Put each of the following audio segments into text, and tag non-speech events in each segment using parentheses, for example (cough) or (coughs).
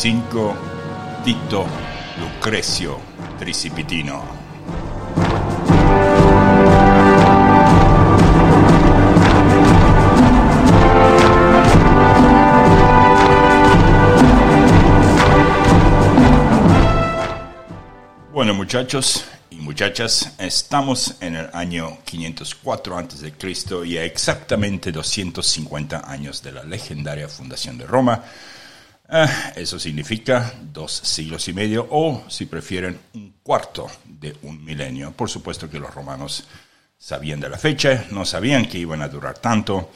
45, Tito Lucrecio Tricipitino. Bueno muchachos y muchachas, estamos en el año 504 a.C. y a exactamente 250 años de la legendaria fundación de Roma, eh, eso significa dos siglos y medio o, si prefieren, un cuarto de un milenio. Por supuesto que los romanos sabían de la fecha, no sabían que iban a durar tanto.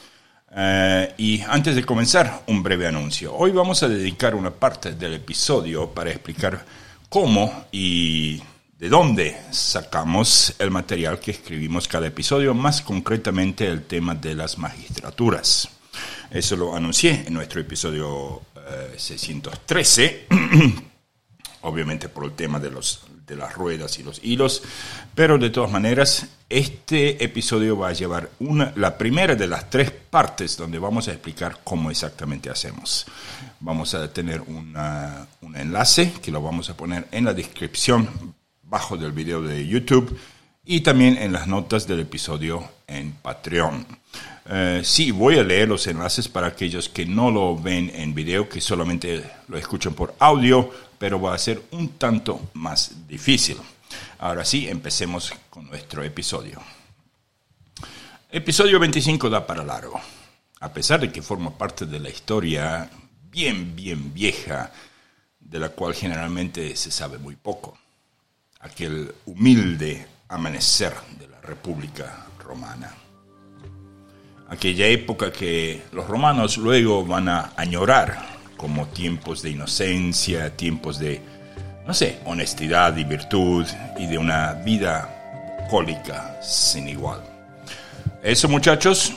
Eh, y antes de comenzar, un breve anuncio. Hoy vamos a dedicar una parte del episodio para explicar cómo y de dónde sacamos el material que escribimos cada episodio, más concretamente el tema de las magistraturas. Eso lo anuncié en nuestro episodio 613, (clears throat) obviamente por el tema de, los, de las ruedas y los hilos, pero de todas maneras, este episodio va a llevar una, la primera de las tres partes donde vamos a explicar cómo exactamente hacemos. Vamos a tener un enlace que lo vamos a poner en la descripción bajo del video de YouTube y también en las notas del episodio en Patreon. Eh, sí, voy a leer los enlaces para aquellos que no lo ven en video, que solamente lo escuchan por audio, pero va a ser un tanto más difícil. Ahora sí, empecemos con nuestro episodio. Episodio 25 da para largo. A pesar de que forma parte de la historia bien, bien vieja, de la cual generalmente se sabe muy poco. Aquel humilde amanecer de la República Romana. Aquella época que los romanos luego van a añorar como tiempos de inocencia, tiempos de, no sé, honestidad y virtud y de una vida cólica sin igual. Eso muchachos,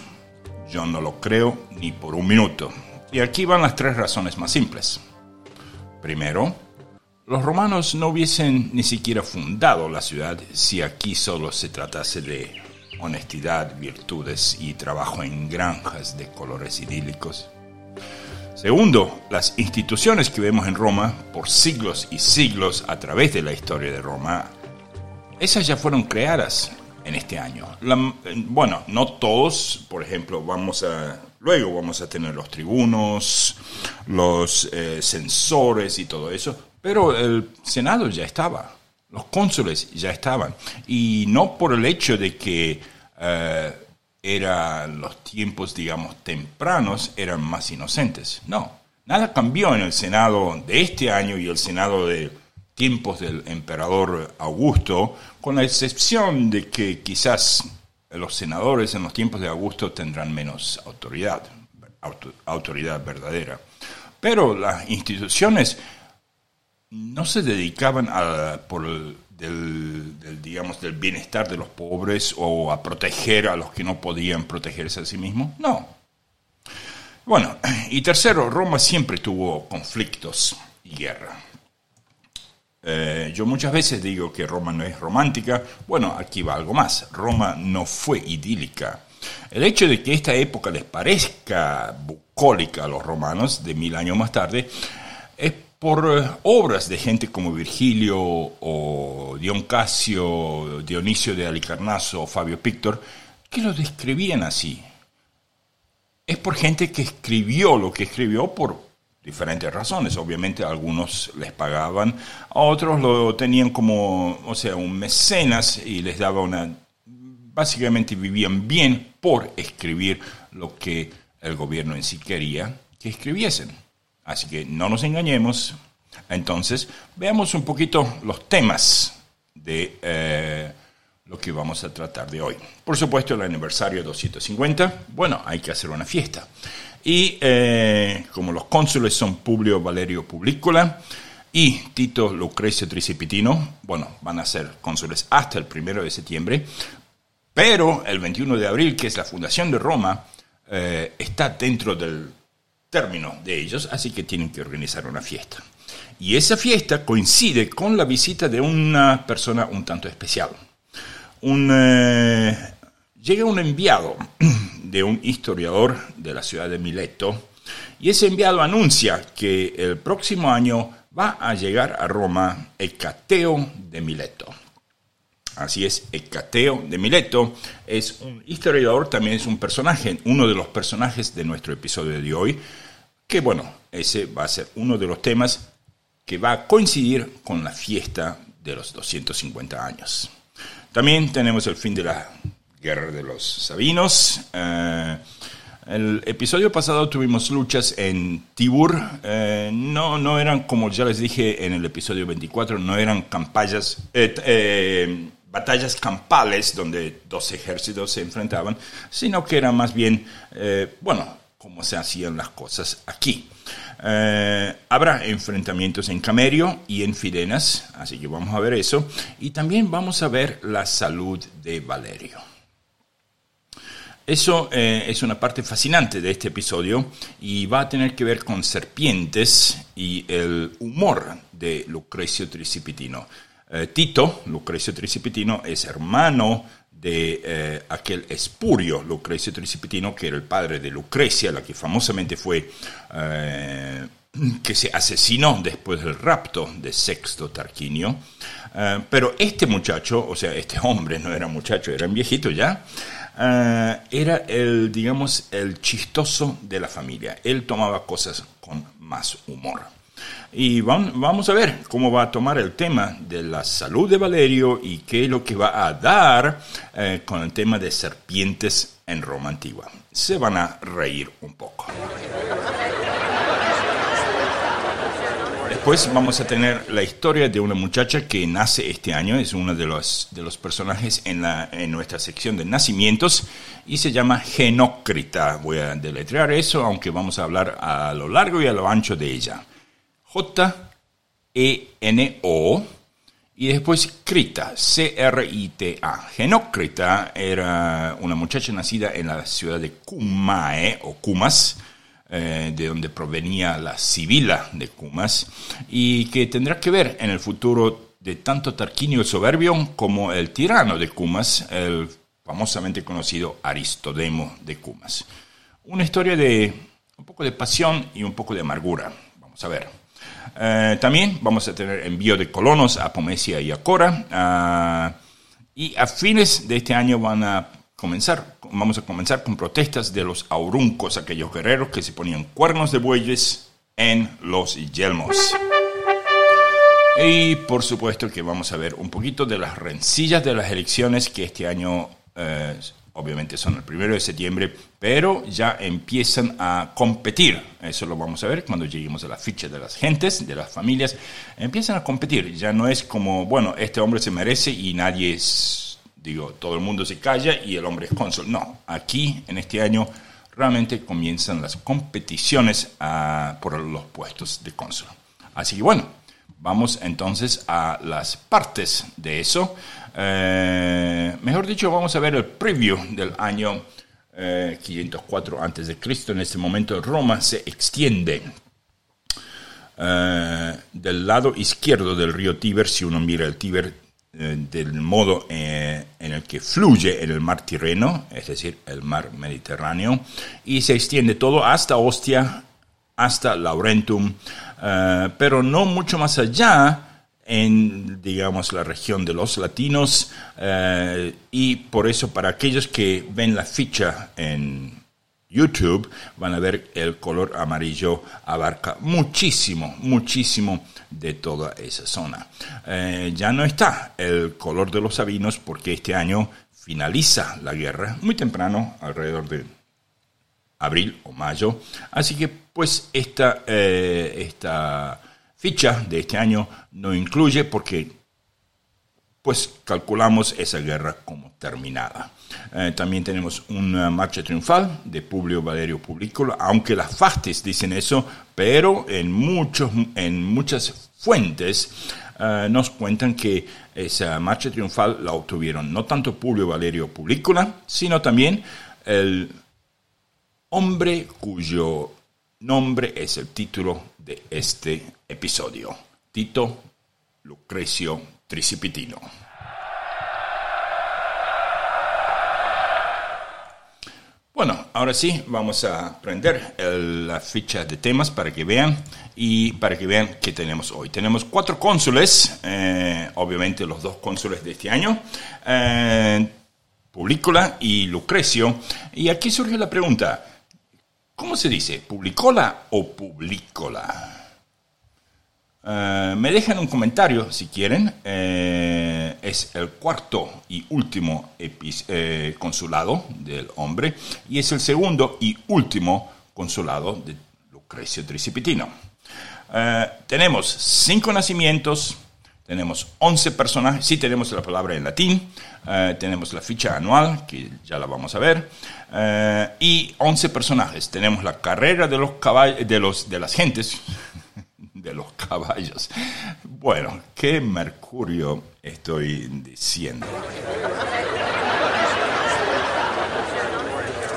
yo no lo creo ni por un minuto. Y aquí van las tres razones más simples. Primero, los romanos no hubiesen ni siquiera fundado la ciudad si aquí solo se tratase de honestidad, virtudes y trabajo en granjas de colores idílicos. Segundo, las instituciones que vemos en Roma por siglos y siglos a través de la historia de Roma, esas ya fueron creadas en este año. bueno, no todos, por ejemplo, vamos a luego vamos a tener los tribunos, los eh, censores y todo eso, pero el Senado ya estaba, los cónsules ya estaban, y no por el hecho de que eh, eran los tiempos, digamos, tempranos, eran más inocentes. No, nada cambió en el Senado de este año y el Senado de tiempos del emperador Augusto, con la excepción de que quizás los senadores en los tiempos de Augusto tendrán menos autoridad, autoridad verdadera. Pero las instituciones no se dedicaban a, por el, del, digamos, del bienestar de los pobres o a proteger a los que no podían protegerse a sí mismos. No. Bueno, y tercero, Roma siempre tuvo conflictos y guerra. Eh, yo muchas veces digo que Roma no es romántica. Bueno, aquí va algo más. Roma no fue idílica. El hecho de que esta época les parezca bucólica a los romanos de mil años más tarde por eh, obras de gente como Virgilio o Dion Casio, Dionisio de Alicarnaso o Fabio Pictor, que lo describían así. Es por gente que escribió lo que escribió por diferentes razones. Obviamente algunos les pagaban, a otros lo tenían como, o sea, un mecenas y les daba una... Básicamente vivían bien por escribir lo que el gobierno en sí quería que escribiesen. Así que no nos engañemos. Entonces, veamos un poquito los temas de, eh, lo que vamos a tratar de hoy. Por supuesto, el aniversario 250, bueno, hay que hacer una fiesta. Y eh, como los cónsules son Publio Valerio Publicola y Tito Lucrecio Tricipitino, bueno, van a ser cónsules hasta el primero de septiembre, pero el 21 de abril, que es la fundación de Roma, eh, está dentro del término de ellos, así que tienen que organizar una fiesta. Y esa fiesta coincide con la visita de una persona un tanto especial. Un, eh, llega un enviado (clears throat) de un historiador de la ciudad de Mileto y ese enviado anuncia que el próximo año va a llegar a Roma Ecateo de Mileto. Así es, Ecateo de Mileto es un historiador, también es un personaje, uno de los personajes de nuestro episodio de hoy, que bueno, ese va a ser uno de los temas que va a coincidir con la fiesta de los 250 años. También tenemos el fin de la guerra de los Sabinos. Eh, el episodio pasado tuvimos luchas en Tibur. Eh, no, no eran, como ya les dije en el episodio 24, no eran campañas, eh, batallas campales donde dos ejércitos se enfrentaban, sino que eran más bien, bueno, como se hacían las cosas aquí. Eh, habrá enfrentamientos en Camerio y en Fidenas, así que vamos a ver eso. Y también vamos a ver la salud de Valerio. Eso eh, es una parte fascinante de este episodio y va a tener que ver con serpientes y el humor de Lucrecio Tricipitino. Eh, Tito, Lucrecio Tricipitino, es hermano de eh, aquel espurio Lucrecio Tricipitino, que era el padre de Lucrecia, la que famosamente fue, eh, que se asesinó después del rapto de Sexto Tarquinio. Pero este muchacho, o sea, este hombre no era muchacho, era un viejito ya, era el, digamos, el chistoso de la familia. Él tomaba cosas con más humor. Y vamos a ver cómo va a tomar el tema de la salud de Valerio y qué es lo que va a dar eh, con el tema de serpientes en Roma antigua. Se van a reír un poco. Después vamos a tener la historia de una muchacha que nace este año, es uno de los, de los personajes en, la, en nuestra sección de nacimientos y se llama Genócrita. Voy a deletrear eso, aunque vamos a hablar a lo largo y a lo ancho de ella. J-E-N-O y después Crita, C-R-I-T-A. Genócrita era una muchacha nacida en la ciudad de Cumae o Cumas, eh, de donde provenía la Sibila de Cumas, y que tendrá que ver en el futuro de tanto Tarquinio el Soberbio como el tirano de Cumas, el famosamente conocido Aristodemo de Cumas. Una historia de un poco de pasión y un poco de amargura. Vamos a ver. Eh, también vamos a tener envío de colonos a Pomesia y a Cora. Ah, y a fines de este año van a comenzar, vamos a comenzar con protestas de los auruncos, aquellos guerreros que se ponían cuernos de bueyes en los yelmos. Y por supuesto que vamos a ver un poquito de las rencillas de las elecciones que este año eh, obviamente son el primero de septiembre, pero ya empiezan a competir. Eso lo vamos a ver cuando lleguemos a la ficha de las gentes, de las familias. Empiezan a competir. Ya no es como, bueno, este hombre se merece y nadie es, digo, todo el mundo se calla y el hombre es cónsul. No, aquí en este año realmente comienzan las competiciones ah, por los puestos de cónsul. Así que bueno, vamos entonces a las partes de eso. Eh, mejor dicho, vamos a ver el preview del año 504 a.C. En este momento Roma se extiende eh, del lado izquierdo del río Tíber, si uno mira el Tíber eh, del modo en el que fluye en el mar Tirreno, es decir, el mar Mediterráneo, y se extiende todo hasta Ostia, hasta Laurentum, pero no mucho más allá en, digamos, la región de los latinos eh, y por eso para aquellos que ven la ficha en YouTube van a ver el color amarillo abarca muchísimo, muchísimo de toda esa zona. Eh, ya no está el color de los sabinos porque este año finaliza la guerra muy temprano, alrededor de abril o mayo. Así que pues esta, eh, esta ficha de este año no incluye porque pues calculamos esa guerra como terminada. Eh, también tenemos una marcha triunfal de Publio Valerio Publicola, aunque las fastes dicen eso, pero en, muchos, en muchas fuentes eh, nos cuentan que esa marcha triunfal la obtuvieron no tanto Publio Valerio Publicola, sino también el hombre cuyo nombre es el título de este episodio, Tito Lucrecio Tricipitino. Bueno, ahora sí, vamos a aprender la ficha de temas para que vean y para que vean qué tenemos hoy. Tenemos cuatro cónsules, eh, obviamente los dos cónsules de este año, eh, Publicola y Lucrecio. Y aquí surge la pregunta, ¿cómo se dice? ¿Publicola o Publicola? Eh, me dejan un comentario si quieren. Eh, es el cuarto y último eh, consulado del hombre y es el segundo y último consulado de Lucrecio Tricipitino. tenemos cinco nacimientos, tenemos once personajes, sí tenemos la palabra en latín, tenemos la ficha anual, que ya la vamos a ver, y once personajes. Tenemos la carrera de los, de de las gentes, de los caballos. Bueno, ¿qué Mercurio estoy diciendo?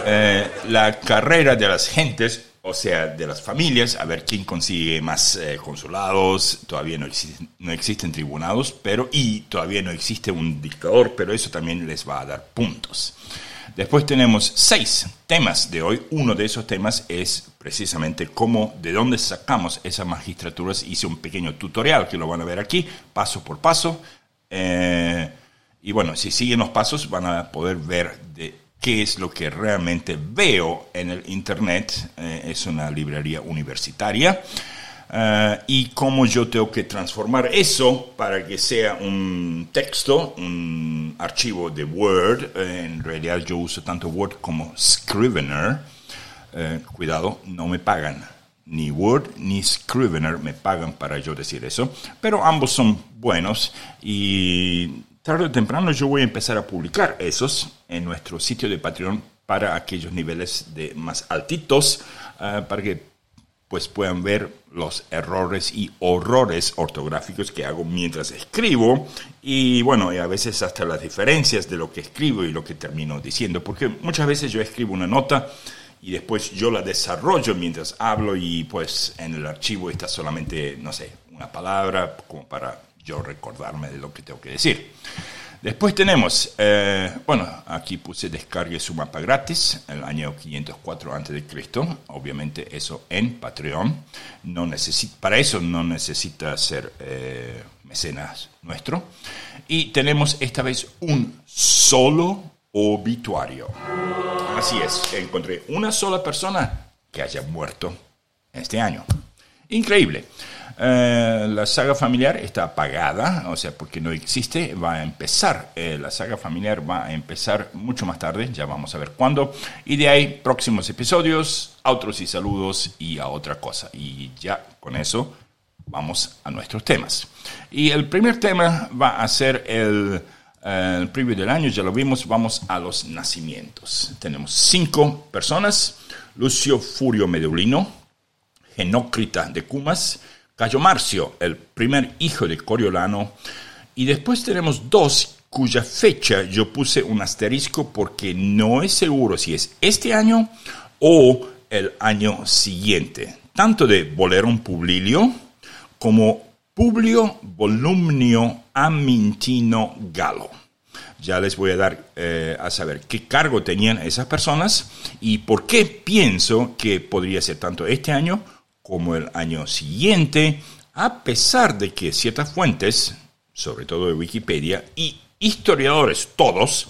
Eh, la carrera de las gentes, o sea, de las familias, a ver quién consigue más eh, consulados, todavía no, existen, no existen tribunados, pero y todavía no existe un dictador, pero eso también les va a dar puntos. Después tenemos seis temas de hoy. Uno de esos temas es precisamente cómo, de dónde sacamos esas magistraturas. Hice un pequeño tutorial que lo van a ver aquí, paso por paso. Eh, y bueno, si siguen los pasos van a poder ver de qué es lo que realmente veo en el Internet. Eh, es una librería universitaria. Eh, y cómo yo tengo que transformar eso para que sea un texto, un archivo de Word. Eh, en realidad yo uso tanto Word como Scrivener. Eh, cuidado, no me pagan. Ni Word ni Scrivener me pagan para yo decir eso, pero ambos son buenos y tarde o temprano yo voy a empezar a publicar esos en nuestro sitio de Patreon para aquellos niveles de más altitos, para que pues puedan ver los errores y horrores ortográficos que hago mientras escribo y bueno, y a veces hasta las diferencias de lo que escribo y lo que termino diciendo, porque muchas veces yo escribo una nota y después yo la desarrollo mientras hablo y pues en el archivo está solamente, no sé, una palabra como para yo recordarme de lo que tengo que decir. Después tenemos, eh, bueno, aquí puse descargue su mapa gratis, el año 504 a.C., obviamente eso en Patreon. No necesita, para eso no necesita ser eh, mecenas nuestro. Y tenemos esta vez un solo obituario. Así es, encontré una sola persona que haya muerto este año. Increíble. Eh, la saga familiar está apagada, o sea, porque no existe, va a empezar, eh, la saga familiar va a empezar mucho más tarde, ya vamos a ver cuándo, y de ahí próximos episodios, otros y saludos y a otra cosa. Y ya con eso vamos a nuestros temas. Y el primer tema va a ser el, eh, el preview del año, ya lo vimos, vamos a los nacimientos. Tenemos cinco personas, Lucio Furio Medulino, Genócrita de Cumas, Cayo Marcio, el primer hijo de Coriolano, y después tenemos dos cuya fecha yo puse un asterisco porque no es seguro si es este año o el año siguiente, tanto de Bolerum Publilio como Publio Volumnio Amintino Galo. Ya les voy a dar eh, a saber qué cargo tenían esas personas y por qué pienso que podría ser tanto este año como el año siguiente, a pesar de que ciertas fuentes, sobre todo de Wikipedia, y historiadores todos,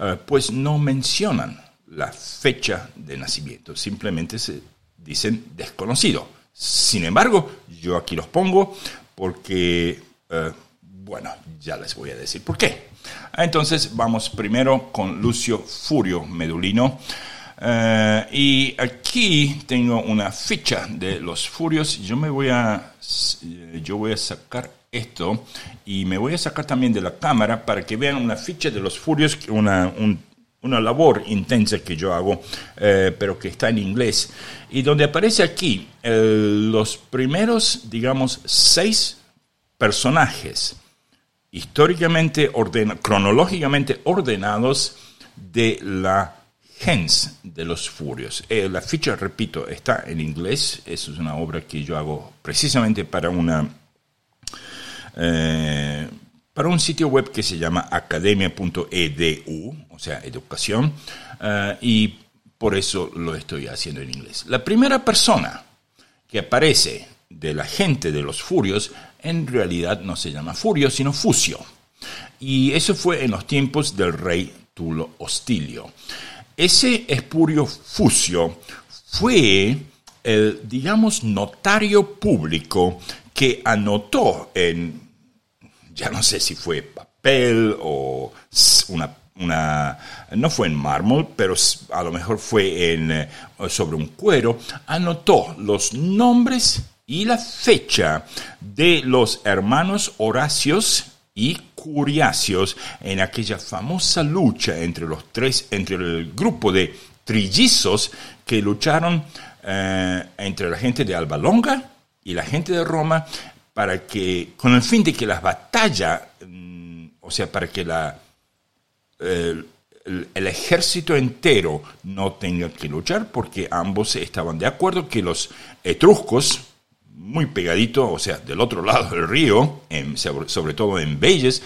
eh, pues no mencionan la fecha de nacimiento, simplemente se dicen desconocido. Sin embargo, yo aquí los pongo porque, eh, bueno, ya les voy a decir por qué. Entonces vamos primero con Lucio Furio Medulino. Eh, y aquí tengo una ficha de los furios. Yo me voy a, yo voy a sacar esto y me voy a sacar también de la cámara para que vean una ficha de los furios, una, una labor intensa que yo hago, eh, pero que está en inglés, y donde aparece aquí los primeros, digamos, seis personajes históricamente ordenados, cronológicamente ordenados de la gens de los furios. Eh, la ficha, repito, está en inglés, eso es una obra que yo hago precisamente para una eh, para un sitio web que se llama academia.edu, o sea, educación, eh, y por eso lo estoy haciendo en inglés. La primera persona que aparece de la gente de los furios, en realidad no se llama Furio, sino Fusio. Y eso fue en los tiempos del rey Tulo Hostilio. Ese espurio Fusio fue el, digamos, notario público que anotó en, ya no sé si fue papel o una, una no fue en mármol, pero a lo mejor fue en, eh, sobre un cuero, anotó los nombres y la fecha de los hermanos Horacios y En aquella famosa lucha entre los tres, entre el grupo de trillizos que lucharon eh, entre la gente de Alba Longa y la gente de Roma para que, con el fin de que las batallas, mm, o sea, para que la, el, ejército entero no tenga que luchar, porque ambos estaban de acuerdo que los etruscos, muy pegaditos, o sea, del otro lado del río, sobre todo en Belles,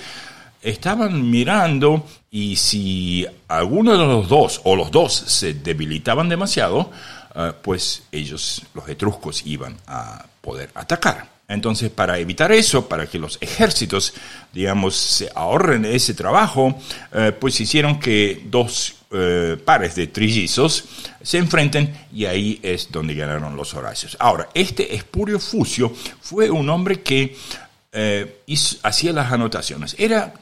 estaban mirando y si alguno de los dos o los dos se debilitaban demasiado, eh, pues ellos, los etruscos, iban a poder atacar. Entonces, para evitar eso, para que los ejércitos, digamos, se ahorren ese trabajo, eh, pues hicieron que dos eh, pares de trillizos se enfrenten y ahí es donde ganaron los Horacios. Ahora, este Espurio Fusio fue un hombre que eh, hacía las anotaciones. Era,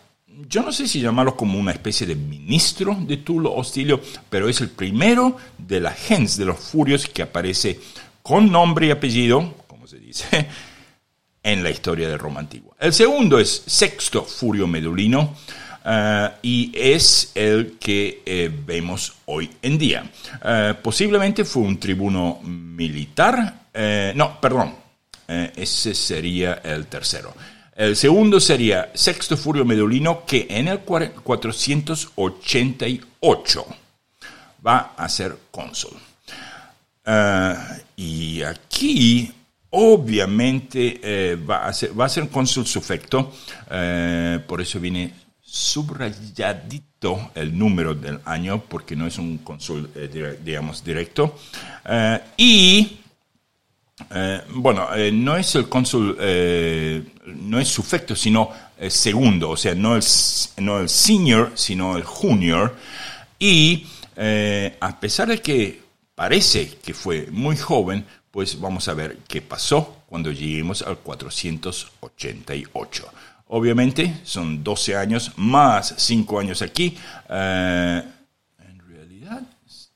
yo no sé si llamarlo como una especie de ministro de Tulo Hostilio, pero es el primero de la gens de los Furios que aparece con nombre y apellido, como se dice, (laughs) en la historia de Roma antigua. El segundo es Sexto Furio Medulino eh, y es el que eh, vemos hoy en día. Eh, posiblemente fue un tribuno militar, no, perdón, ese sería el tercero. El segundo sería Sexto Furio Medulino, que en el 488 va a ser cónsul. y aquí obviamente va, a ser, cónsul sufecto, por eso viene subrayadito el número del año, porque no es un cónsul, eh, digamos, directo. y, bueno, no es el cónsul, no es sufecto, sino segundo, o sea, no el, no el senior, sino el junior. Y a pesar de que parece que fue muy joven, pues vamos a ver qué pasó cuando lleguemos al 488. Obviamente son 12 años más 5 años aquí. Eh, en realidad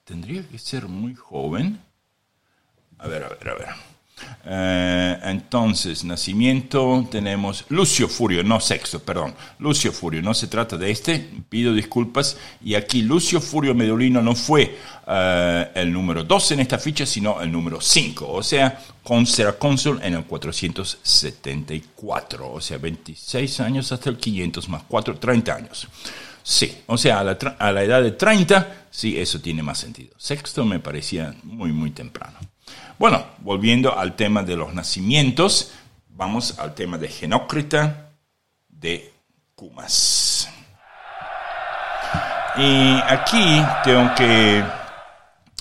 tendría que ser muy joven. A ver, a ver, a ver. Eh, entonces, nacimiento tenemos Lucio Furio, no Sexto, perdón. Lucio Furio, no se trata de este, pido disculpas. Y aquí Lucio Furio Medulino no fue eh, el número 12 en esta ficha, sino el número 5. O sea, con, será cónsul en el 474. O sea, 26 años hasta el 500 más 4, 30 años. Sí, o sea, a la, a la edad de 30, sí, eso tiene más sentido. Sexto me parecía muy, muy temprano. Bueno, volviendo al tema de los nacimientos, vamos al tema de Genócrita de Cumas. Y aquí tengo que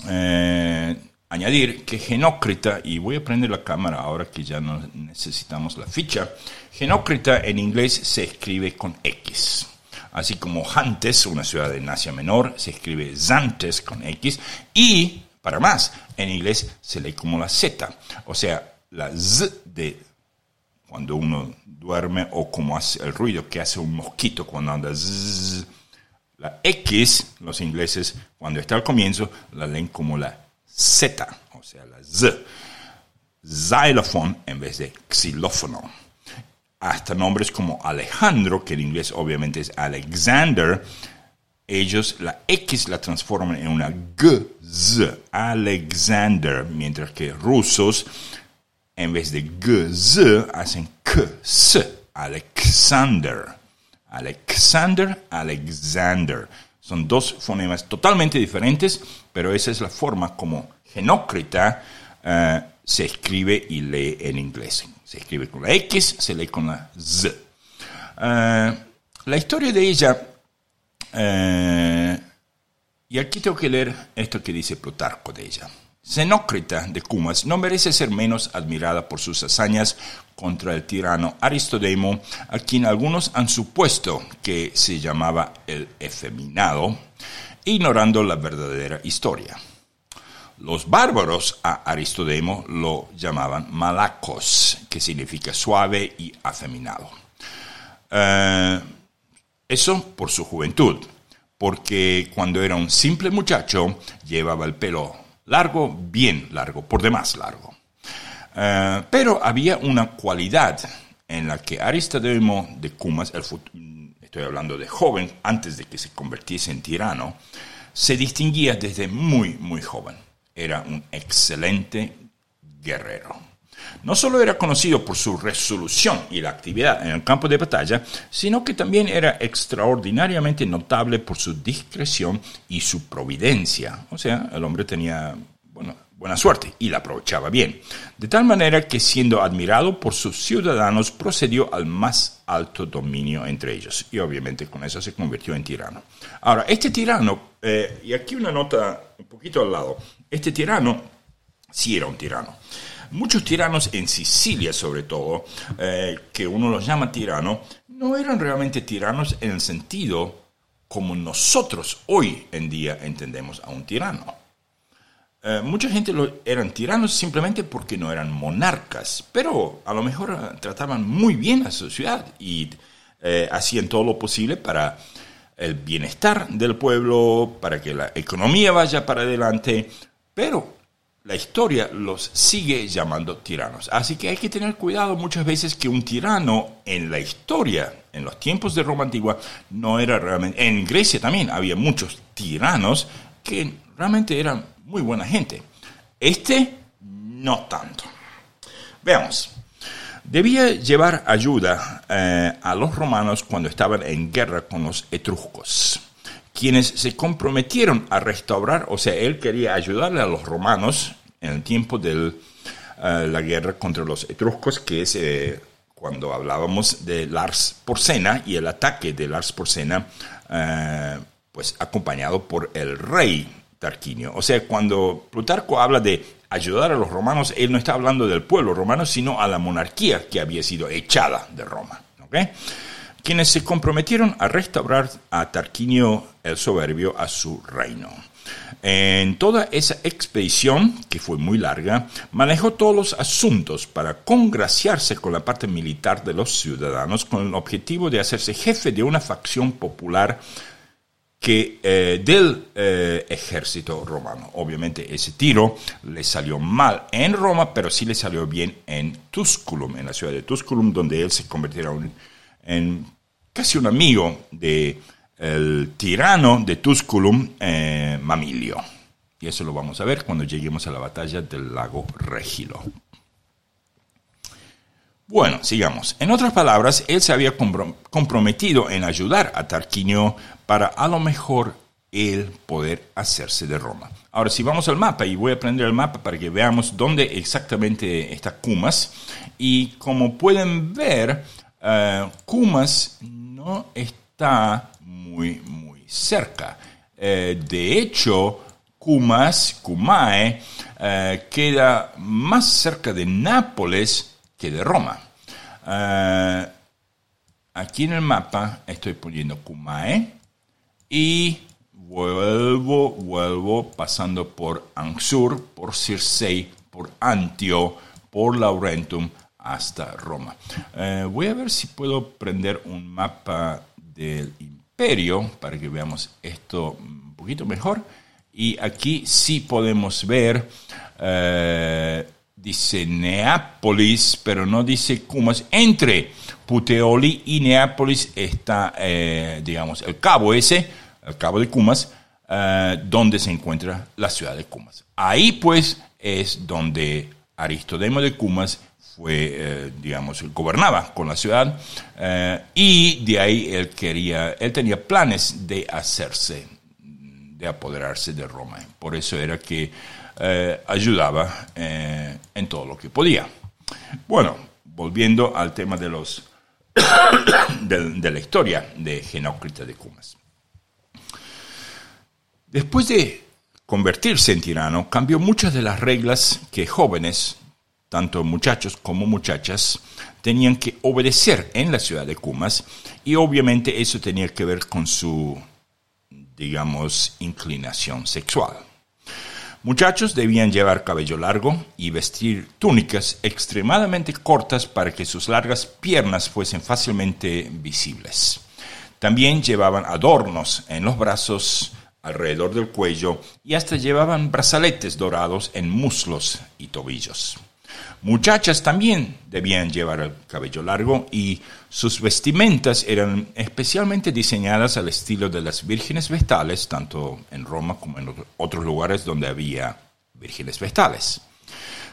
eh, añadir que Genócrita, y voy a prender la cámara ahora que ya no necesitamos la ficha, Genócrita en inglés se escribe con X. Así como Jantes, una ciudad de Asia Menor, se escribe Zantes con X. Y para más, en inglés se lee como la Z, o sea, la Z de cuando uno duerme o como hace el ruido que hace un mosquito cuando anda Z. La X, los ingleses, cuando está al comienzo, la leen como la Z, o sea, la Z. Xylophone en vez de xilófono. hasta nombres como Alejandro, que en inglés obviamente es Alexander, ellos la X la transforman en una G, Z, Alexander, mientras que rusos en vez de G, Z hacen K, S, Alexander. Alexander, Alexander. Son dos fonemas totalmente diferentes, pero esa es la forma como Genócrita eh, se escribe y lee en inglés. Se escribe con la X, se lee con la Z. Eh, la historia de ella, eh, y aquí tengo que leer esto que dice Plutarco de ella. Xenócrita de Cumas no merece ser menos admirada por sus hazañas contra el tirano Aristodemo, a quien algunos han supuesto que se llamaba el efeminado, ignorando la verdadera historia. Los bárbaros a Aristodemo lo llamaban malacos, que significa suave y afeminado. Eh, eso por su juventud, porque cuando era un simple muchacho llevaba el pelo largo, bien largo, por demás largo. Eh, pero había una cualidad en la que Aristodemo de Cumas, estoy hablando de joven, antes de que se convirtiese en tirano, se distinguía desde muy, muy joven era un excelente guerrero. No solo era conocido por su resolución y la actividad en el campo de batalla, sino que también era extraordinariamente notable por su discreción y su providencia. O sea, el hombre tenía buena suerte y la aprovechaba bien. De tal manera que siendo admirado por sus ciudadanos, procedió al más alto dominio entre ellos. Y obviamente con eso se convirtió en tirano. Ahora, este tirano, eh, y aquí una nota un poquito al lado, este tirano sí era un tirano. Muchos tiranos en Sicilia, sobre todo, eh, que uno los llama tirano, no eran realmente tiranos en el sentido como nosotros hoy en día entendemos a un tirano. Eh, mucha gente lo, eran tiranos simplemente porque no eran monarcas, pero a lo mejor eh, trataban muy bien a su ciudad y hacían todo lo posible para el bienestar del pueblo, para que la economía vaya para adelante, pero la historia los sigue llamando tiranos. Así que hay que tener cuidado muchas veces que un tirano en la historia, en los tiempos de Roma antigua, no era realmente... En Grecia también había muchos tiranos que realmente eran muy buena gente. Este no tanto. Veamos. Debía llevar ayuda eh, a los romanos cuando estaban en guerra con los etruscos quienes se comprometieron a restaurar, o sea, él quería ayudarle a los romanos en el tiempo de eh, la guerra contra los etruscos, que es eh, cuando hablábamos de Lars Porcena y el ataque de Lars Porcena, eh, pues acompañado por el rey Tarquinio. O sea, cuando Plutarco habla de ayudar a los romanos, él no está hablando del pueblo romano, sino a la monarquía que había sido echada de Roma. ¿okay? Quienes se comprometieron a restaurar a Tarquinio el Soberbio a su reino. En toda esa expedición, que fue muy larga, manejó todos los asuntos para congraciarse con la parte militar de los ciudadanos con el objetivo de hacerse jefe de una facción popular que, eh, del eh, ejército romano. Obviamente ese tiro le salió mal en Roma, pero sí le salió bien en Tusculum, en la ciudad de Tusculum, donde él se convirtiera en casi un amigo del el tirano de Tusculum, eh, Mamilio. Y eso lo vamos a ver cuando lleguemos a la batalla del lago Regilo. Bueno, sigamos. En otras palabras, él se había comprometido en ayudar a Tarquinio para a lo mejor él poder hacerse de Roma. Ahora, si vamos al mapa, y voy a prender el mapa para que veamos dónde exactamente está Cumas, y como pueden ver, uh, Cumas está muy, muy cerca. Eh, de hecho, Cumas, Cumae, eh, queda más cerca de Nápoles que de Roma. Eh, aquí en el mapa estoy poniendo Cumae y vuelvo, vuelvo pasando por Ansur, por Circei, por Antio, por Laurentum, hasta Roma. Eh, voy a ver si puedo prender un mapa del imperio para que veamos esto un poquito mejor. Y aquí sí podemos ver eh, dice Neápolis, pero no dice Cumas. Entre Puteoli y Neápolis está, eh, digamos, el cabo ese, el cabo de Cumas, donde se encuentra la ciudad de Cumas. Ahí pues es donde Aristodemo de Cumas fue, eh, digamos, gobernaba con la ciudad y de ahí él quería, él tenía planes de hacerse, de apoderarse de Roma. Por eso era que eh, ayudaba eh, en todo lo que podía. Bueno, volviendo al tema de los (coughs) de, la historia de Genócrita de Cumas. Después de convertirse en tirano, cambió muchas de las reglas que jóvenes, tanto muchachos como muchachas, tenían que obedecer en la ciudad de Cumas y obviamente eso tenía que ver con su, digamos, inclinación sexual. Muchachos debían llevar cabello largo y vestir túnicas extremadamente cortas para que sus largas piernas fuesen fácilmente visibles. También llevaban adornos en los brazos, alrededor del cuello y hasta llevaban brazaletes dorados en muslos y tobillos. Muchachas también debían llevar el cabello largo y sus vestimentas eran especialmente diseñadas al estilo de las vírgenes vestales, tanto en Roma como en otros lugares donde había vírgenes vestales.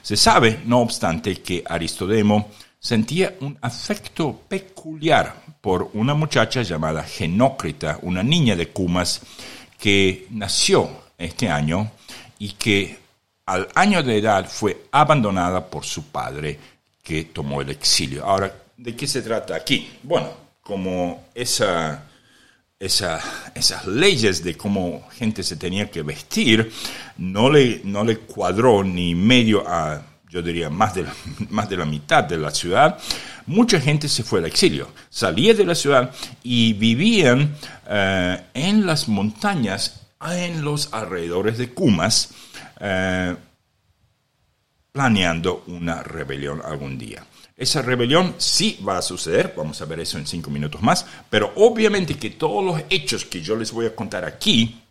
Se sabe, no obstante, que Aristodemo sentía un afecto peculiar por una muchacha llamada Genócrita, una niña de Cumas, que nació este año y que al año de edad fue abandonada por su padre que tomó el exilio. Ahora, ¿de qué se trata aquí? Bueno, como esa, esas leyes de cómo gente se tenía que vestir no le, cuadró ni medio a, yo diría, más de, la, (laughs) más de la mitad de la ciudad, mucha gente se fue al exilio, salía de la ciudad y vivían eh, en las montañas, en los alrededores de Cumas, eh, planeando una rebelión algún día. Esa rebelión sí va a suceder, vamos a ver eso en cinco minutos más, pero obviamente que todos los hechos que yo les voy a contar aquí,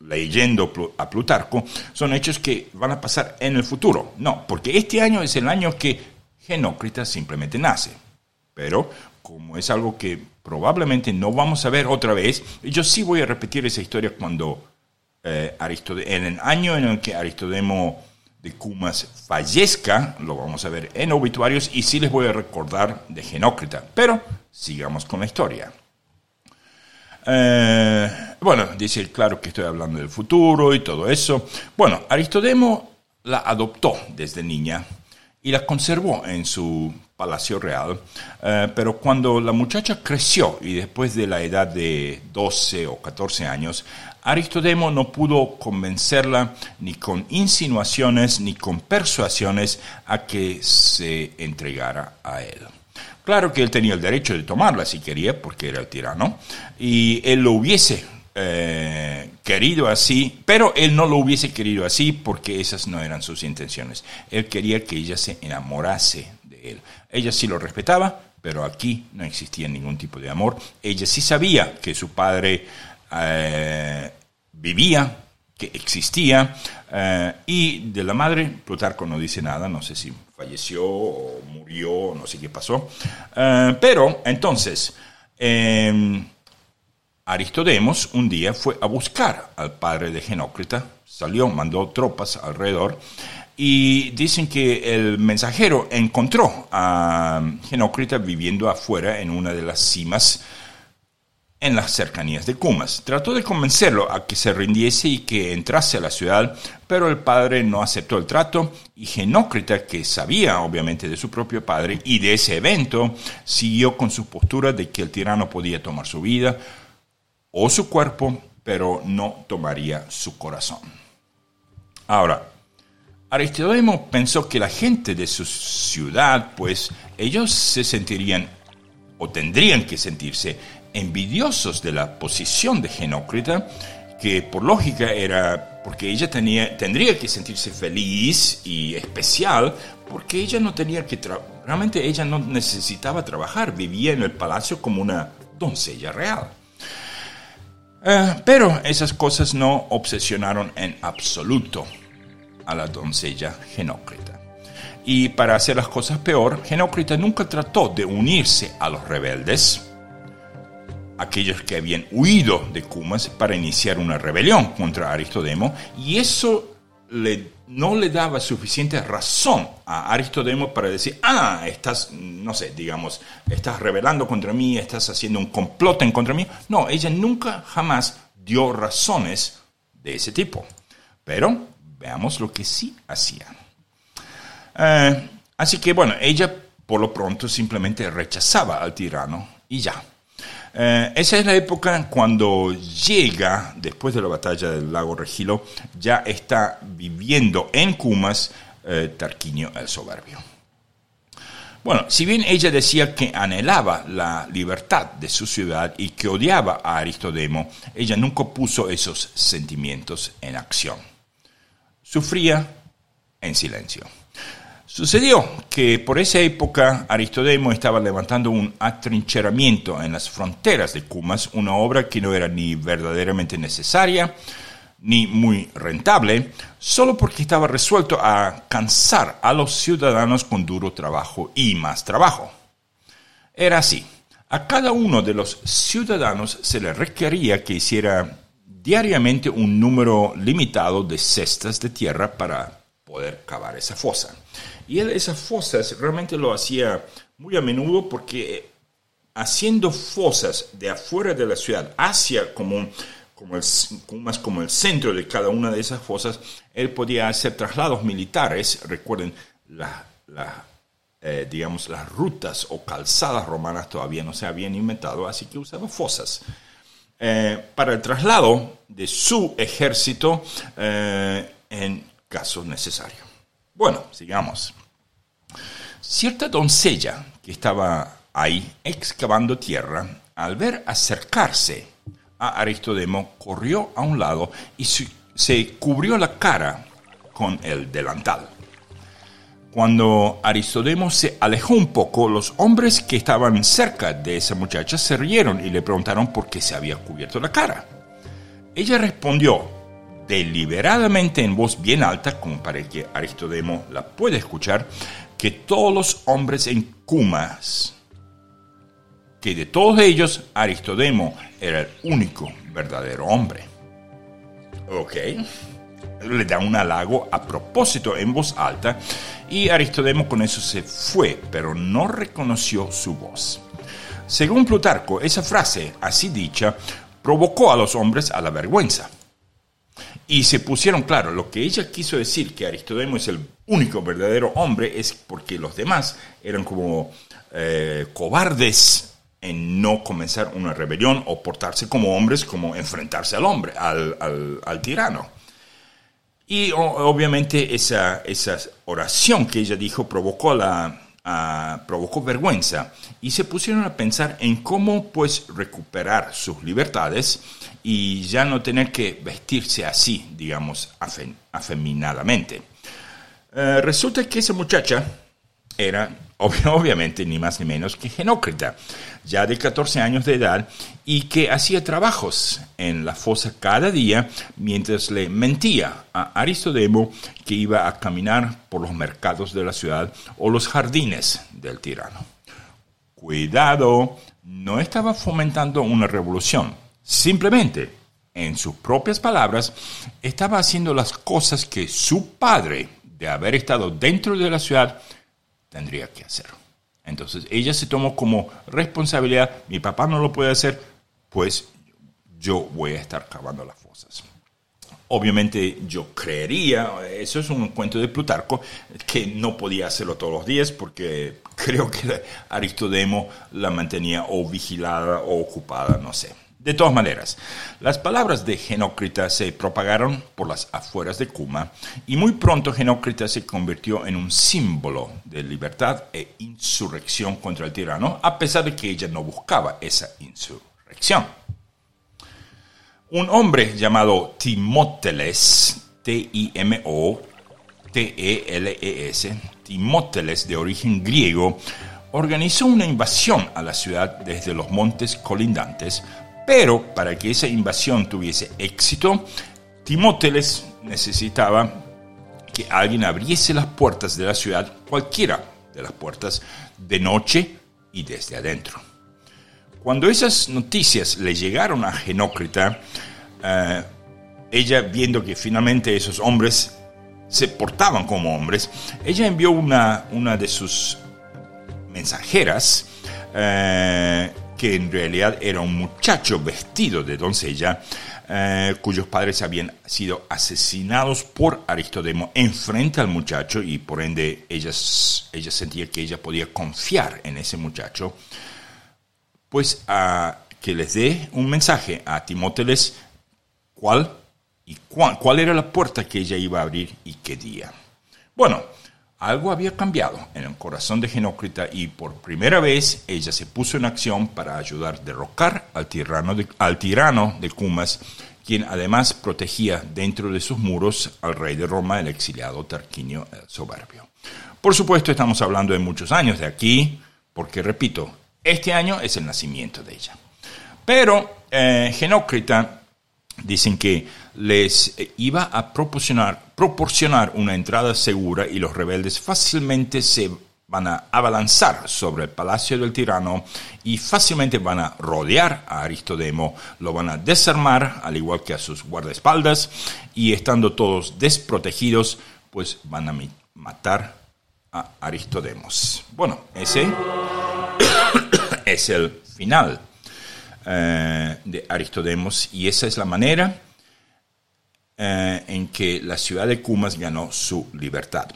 leyendo a Plutarco, son hechos que van a pasar en el futuro. No, porque este año es el año que Genócrita simplemente nace. Pero como es algo que probablemente no vamos a ver otra vez, yo sí voy a repetir esa historia cuando eh, en el año en el que Aristodemo de Cumas fallezca, lo vamos a ver en obituarios, y sí les voy a recordar de Genócrita. Pero sigamos con la historia. Eh, bueno, dice claro que estoy hablando del futuro y todo eso. Bueno, Aristodemo la adoptó desde niña y la conservó en su palacio real, eh, pero cuando la muchacha creció y después de la edad de 12 o 14 años, Aristodemo no pudo convencerla ni con insinuaciones ni con persuasiones a que se entregara a él. Claro que él tenía el derecho de tomarla si quería, porque era el tirano, y él lo hubiese eh, querido así, pero él no lo hubiese querido así porque esas no eran sus intenciones. Él quería que ella se enamorase de él. Ella sí lo respetaba, pero aquí no existía ningún tipo de amor. Ella sí sabía que su padre eh, vivía, que existía, eh, y de la madre, Plutarco no dice nada, no sé si falleció o murió, no sé qué pasó, eh, pero entonces, em, Aristodemos un día fue a buscar al padre de Genócrita, salió, mandó tropas alrededor, y dicen que el mensajero encontró a Genócrita viviendo afuera en una de las cimas en las cercanías de Cumas. Trató de convencerlo a que se rindiese y que entrase a la ciudad, pero el padre no aceptó el trato y Genócrita, que sabía obviamente de su propio padre y de ese evento, siguió con su postura de que el tirano podía tomar su vida o su cuerpo, pero no tomaría su corazón. Ahora, Aristodemo pensó que la gente de su ciudad, pues ellos se sentirían o tendrían que sentirse envidiosos de la posición de Genócrita, que por lógica era porque ella tendría que sentirse feliz y especial, porque ella no tenía que, realmente ella no necesitaba trabajar, vivía en el palacio como una doncella real. Eh, pero esas cosas no obsesionaron en absoluto a la doncella Genócrita. Y para hacer las cosas peor, Genócrita nunca trató de unirse a los rebeldes, aquellos que habían huido de Cumas para iniciar una rebelión contra Aristodemo, y eso le, no le daba suficiente razón a Aristodemo para decir, ah, estás, no sé, digamos, estás rebelando contra mí, estás haciendo un complot en contra mí. No, ella nunca jamás dio razones de ese tipo. Pero veamos lo que sí hacía. Eh, así que bueno, ella por lo pronto simplemente rechazaba al tirano y ya. Eh, esa es la época cuando llega, después de la batalla del lago Regilo, ya está viviendo en Cumas eh, Tarquinio el Soberbio. Bueno, si bien ella decía que anhelaba la libertad de su ciudad y que odiaba a Aristodemo, ella nunca puso esos sentimientos en acción. Sufría en silencio. Sucedió que por esa época Aristodemo estaba levantando un atrincheramiento en las fronteras de Cumas, una obra que no era ni verdaderamente necesaria ni muy rentable, solo porque estaba resuelto a cansar a los ciudadanos con duro trabajo y más trabajo. Era así. A cada uno de los ciudadanos se le requería que hiciera diariamente un número limitado de cestas de tierra para poder cavar esa fosa. Y él esas fosas realmente lo hacía muy a menudo porque haciendo fosas de afuera de la ciudad hacia como, como, el, más como el centro de cada una de esas fosas, él podía hacer traslados militares. Recuerden, la, eh, digamos, las rutas o calzadas romanas todavía no se habían inventado, así que usaba fosas. Eh, para el traslado de su ejército eh, en caso necesario. Bueno, sigamos. Cierta doncella que estaba ahí excavando tierra, al ver acercarse a Aristodemo, corrió a un lado y se cubrió la cara con el delantal. Cuando Aristodemo se alejó un poco, los hombres que estaban cerca de esa muchacha se rieron y le preguntaron por qué se había cubierto la cara. Ella respondió, deliberadamente en voz bien alta, como para que Aristodemo la pueda escuchar, que todos los hombres en Cumas, que de todos ellos Aristodemo era el único verdadero hombre. Ok. Le da un halago a propósito en voz alta y Aristodemo con eso se fue, pero no reconoció su voz. Según Plutarco, esa frase, así dicha, provocó a los hombres a la vergüenza. Y se pusieron claro, lo que ella quiso decir, que Aristodemo es el único verdadero hombre, es porque los demás eran como eh, cobardes en no comenzar una rebelión o portarse como hombres, como enfrentarse al hombre, al, tirano. Y obviamente esa, esa oración que ella dijo provocó la, provocó vergüenza y se pusieron a pensar en cómo pues recuperar sus libertades y ya no tener que vestirse así, digamos, afeminadamente. Eh, resulta que esa muchacha era (laughs) obviamente ni más ni menos que Genócrita, ya de 14 años de edad y que hacía trabajos en la fosa cada día mientras le mentía a Aristodemo que iba a caminar por los mercados de la ciudad o los jardines del tirano. Cuidado, no estaba fomentando una revolución, simplemente, en sus propias palabras, estaba haciendo las cosas que su padre, de haber estado dentro de la ciudad, tendría que hacer. Entonces ella se tomó como responsabilidad, mi papá no lo puede hacer, pues yo voy a estar cavando las fosas. Obviamente yo creería, eso es un cuento de Plutarco, que no podía hacerlo todos los días porque creo que Aristodemo la mantenía o vigilada o ocupada, no sé. De todas maneras, las palabras de Genócrita se propagaron por las afueras de Cuma y muy pronto Genócrita se convirtió en un símbolo de libertad e insurrección contra el tirano, a pesar de que ella no buscaba esa insurrección. Un hombre llamado Timóteles, T-I-M-O-T-E-L-E-S, Timóteles de origen griego, organizó una invasión a la ciudad desde los montes colindantes pero para que esa invasión tuviese éxito, Timóteles necesitaba que alguien abriese las puertas de la ciudad, cualquiera de las puertas, de noche y desde adentro. Cuando esas noticias le llegaron a Genócrita, eh, ella viendo que finalmente esos hombres se portaban como hombres, ella envió una, una de sus mensajeras, eh, que en realidad era un muchacho vestido de doncella, eh, cuyos padres habían sido asesinados por Aristodemo enfrente al muchacho y por ende ella, ella sentía que ella podía confiar en ese muchacho, pues a que les dé un mensaje a Timóteles cuál y cuál, cuál era la puerta que ella iba a abrir y qué día. Bueno, algo había cambiado en el corazón de Genócrita y por primera vez ella se puso en acción para ayudar a derrocar al tirano de, tirano de Cumas, quien además protegía dentro de sus muros al rey de Roma, el exiliado Tarquinio el Soberbio. Por supuesto, estamos hablando de muchos años de aquí, porque repito, este año es el nacimiento de ella. Pero eh, Genócrita dicen que les iba a proporcionar, proporcionar una entrada segura y los rebeldes fácilmente se van a abalanzar sobre el palacio del tirano y fácilmente van a rodear a Aristodemo, lo van a desarmar al igual que a sus guardaespaldas y estando todos desprotegidos, pues van a matar a Aristodemos. Bueno, ese (coughs) es el final eh, de Aristodemos y esa es la manera eh, en que la ciudad de Cumas ganó su libertad.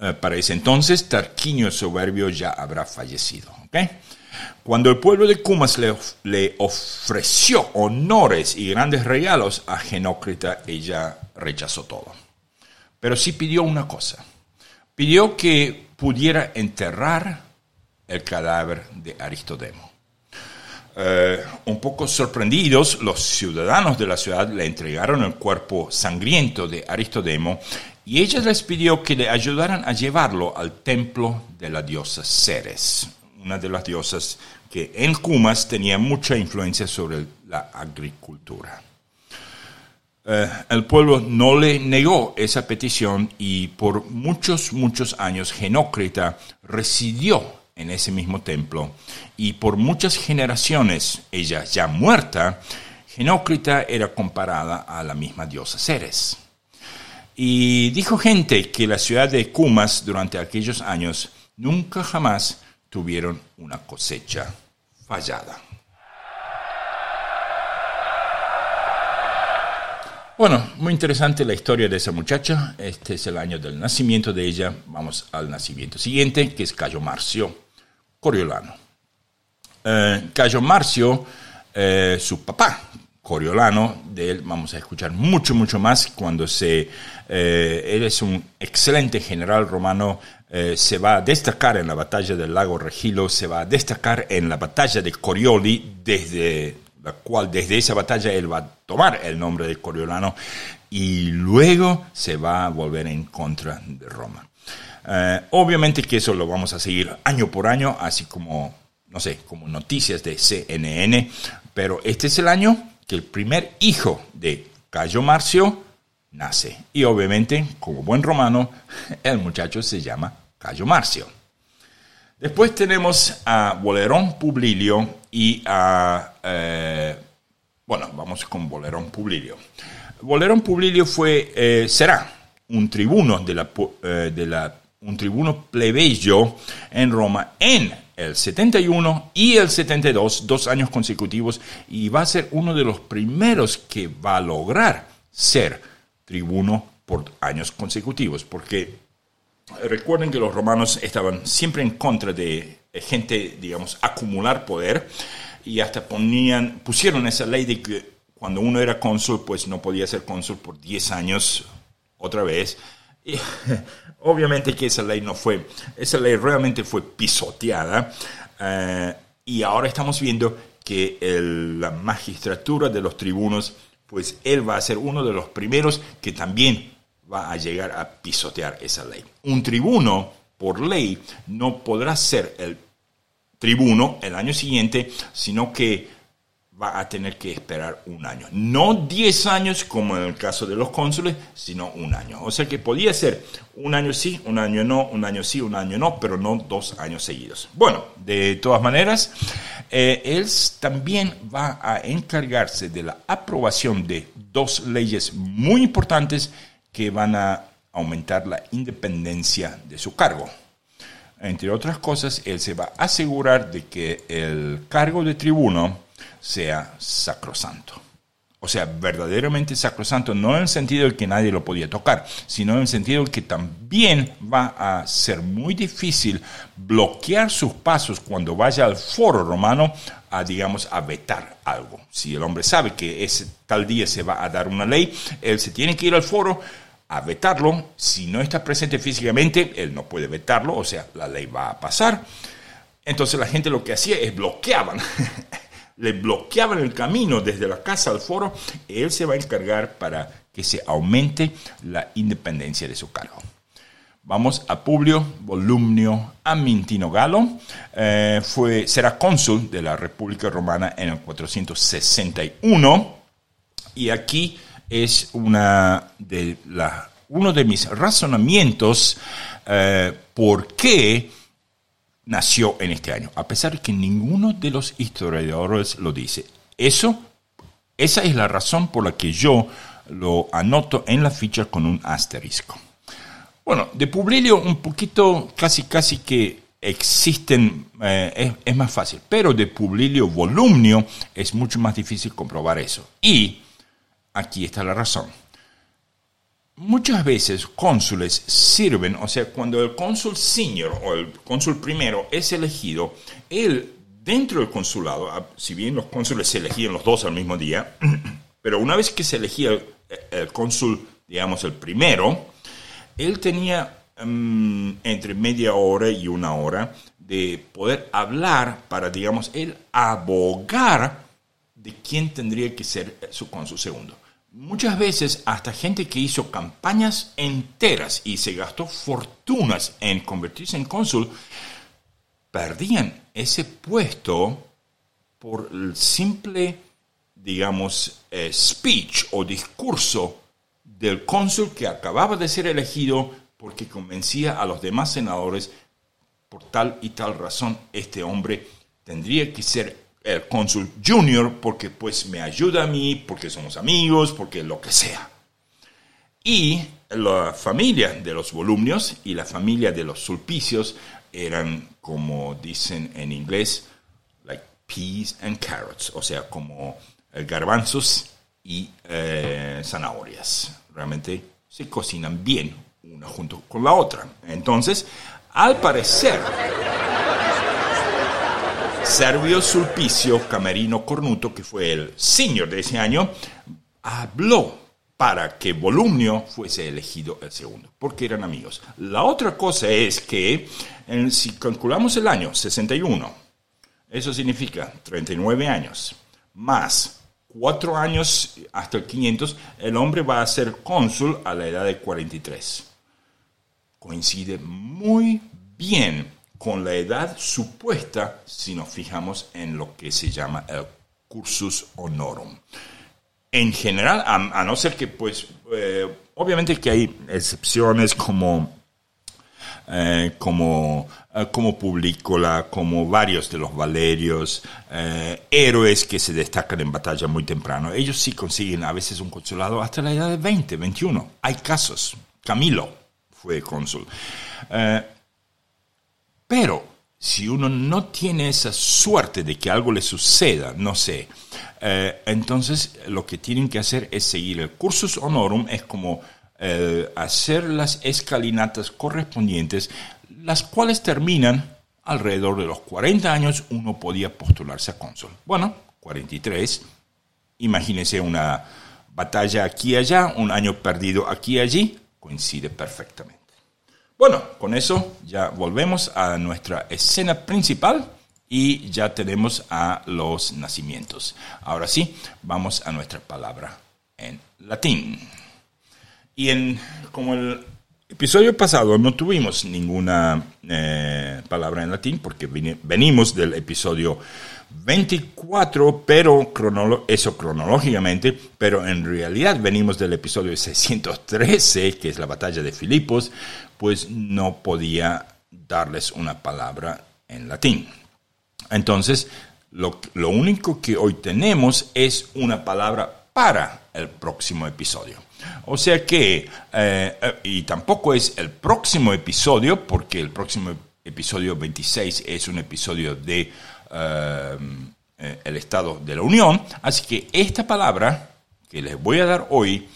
Eh, para ese entonces, Tarquinio el Soberbio ya habrá fallecido. Cuando el pueblo de Cumas le, le, ofreció honores y grandes regalos a Genócrita, ella rechazó todo. Pero sí pidió una cosa. Pidió que pudiera enterrar el cadáver de Aristodemo. Eh, un poco sorprendidos, los ciudadanos de la ciudad le entregaron el cuerpo sangriento de Aristodemo y ella les pidió que le ayudaran a llevarlo al templo de la diosa Ceres, una de las diosas que en Cumas tenía mucha influencia sobre la agricultura. Eh, el pueblo no le negó esa petición y por muchos, muchos años Genócrita residió en ese mismo templo, y por muchas generaciones, ella ya muerta, Genócrita era comparada a la misma diosa Ceres. Y dijo gente que la ciudad de Cumas durante aquellos años nunca jamás tuvieron una cosecha fallada. Bueno, muy interesante la historia de esa muchacha. Este es el año del nacimiento de ella. Vamos al nacimiento siguiente, que es Cayo Marcio. Coriolano. Eh, Cayo Marcio, eh, su papá, Coriolano, de él vamos a escuchar mucho, mucho más cuando se... Eh, él es un excelente general romano, se va a destacar en la batalla del lago Regilo, se va a destacar en la batalla de Corioli, desde la cual desde esa batalla él va a tomar el nombre de Coriolano y luego se va a volver en contra de Roma. Eh, obviamente que eso lo vamos a seguir año por año, así como, no sé, como noticias de CNN, pero este es el año que el primer hijo de Cayo Marcio nace. Y obviamente, como buen romano, (laughs) el muchacho se llama Cayo Marcio. Después tenemos a Bolerón Publilio y a... Eh, bueno, vamos con Bolerón Publilio. Bolerón Publilio fue, eh, será un tribuno de la, de la un tribuno plebeyo en Roma en el 71 y el 72, dos años consecutivos, y va a ser uno de los primeros que va a lograr ser tribuno por años consecutivos, porque recuerden que los romanos estaban siempre en contra de gente, digamos, acumular poder, y hasta ponían, pusieron esa ley de que cuando uno era cónsul, pues no podía ser cónsul por 10 años otra vez. (laughs) Obviamente que esa ley no fue, esa ley realmente fue pisoteada eh, y ahora estamos viendo que la magistratura de los tribunos, pues él va a ser uno de los primeros que también va a llegar a pisotear esa ley. Un tribuno, por ley, no podrá ser el tribuno el año siguiente, sino que va a tener que esperar un año. No 10 años como en el caso de los cónsules, sino un año. O sea que podía ser un año sí, un año no, un año sí, un año no, pero no dos años seguidos. Bueno, de todas maneras, eh, él también va a encargarse de la aprobación de dos leyes muy importantes que van a aumentar la independencia de su cargo. Entre otras cosas, él se va a asegurar de que el cargo de tribuno sea sacrosanto. O sea, verdaderamente sacrosanto, no en el sentido de que nadie lo podía tocar, sino en el sentido de que también va a ser muy difícil bloquear sus pasos cuando vaya al foro romano a, digamos, a vetar algo. Si el hombre sabe que ese tal día se va a dar una ley, él se tiene que ir al foro a vetarlo. Si no está presente físicamente, él no puede vetarlo, o sea, la ley va a pasar. Entonces la gente lo que hacía es bloqueaban (laughs) le bloqueaban el camino desde la casa al foro, él se va a encargar para que se aumente la independencia de su cargo. Vamos a Publio Volumnio Amintino Galo. Eh, fue, será cónsul de la República Romana en el 461. Y aquí es una de la, uno de mis razonamientos eh, por qué nació en este año, a pesar de que ninguno de los historiadores lo dice. Eso, esa es la razón por la que yo lo anoto en la ficha con un asterisco. Bueno, de Publio un poquito, casi casi que existen, eh, es, es, más fácil, pero de Publio Volumnio es mucho más difícil comprobar eso. Y aquí está la razón muchas veces cónsules sirven, o sea, cuando el cónsul senior o el cónsul primero es elegido, él dentro del consulado, ah, si bien los cónsules se elegían los dos al mismo día, (clears throat) pero una vez que se elegía el, cónsul, digamos, el primero, él tenía mm, entre media hora y una hora de poder hablar para, digamos, él abogar de quién tendría que ser su cónsul segundo. Muchas veces hasta gente que hizo campañas enteras y se gastó fortunas en convertirse en cónsul, perdían ese puesto por el simple, digamos, eh, speech o discurso del cónsul que acababa de ser elegido porque convencía a los demás senadores por tal y tal razón este hombre tendría que ser el cónsul junior porque pues me ayuda a mí, porque somos amigos, porque lo que sea. Y la familia de los volumnios y la familia de los sulpicios eran, como dicen en inglés, like peas and carrots, o sea, como eh, garbanzos y eh, zanahorias. Realmente se cocinan bien una junto con la otra. Entonces, al parecer, Servio Sulpicio Camerino Cornuto, que fue el senior de ese año, habló para que Volumnio fuese elegido el segundo, porque eran amigos. La otra cosa es que si calculamos el año 61, eso significa 39 años, más 4 años hasta el 500, el hombre va a ser cónsul a la edad de 43. Coincide muy bien con la edad supuesta si nos fijamos en lo que se llama el cursus honorum. En general, a, no ser que, pues, eh, obviamente que hay excepciones como, eh, como, eh, como como varios de los Valerios, héroes que se destacan en batalla muy temprano. Ellos sí consiguen a veces un consulado hasta la edad de 20, 21. Hay casos. Camilo fue cónsul. Pero si uno no tiene esa suerte de que algo le suceda, no sé, eh, entonces lo que tienen que hacer es seguir el cursus honorum, es como eh, hacer las escalinatas correspondientes, las cuales terminan alrededor de los 40 años, uno podía postularse a cónsul. Bueno, 43, imagínese una batalla aquí y allá, un año perdido aquí y allí, coincide perfectamente. Bueno, con eso ya volvemos a nuestra escena principal y ya tenemos a los nacimientos. Ahora sí, vamos a nuestra palabra en latín. Y en como el episodio pasado no tuvimos ninguna eh, palabra en latín porque venimos del episodio 24, pero eso cronológicamente, pero en realidad venimos del episodio 613, que es la batalla de Filipos, pues no podía darles una palabra en latín. Entonces, lo, lo único que hoy tenemos es una palabra para el próximo episodio. O sea que, eh, eh, y tampoco es el próximo episodio, porque el próximo episodio 26 es un episodio de eh, el Estado de la Unión, así que esta palabra que les voy a dar hoy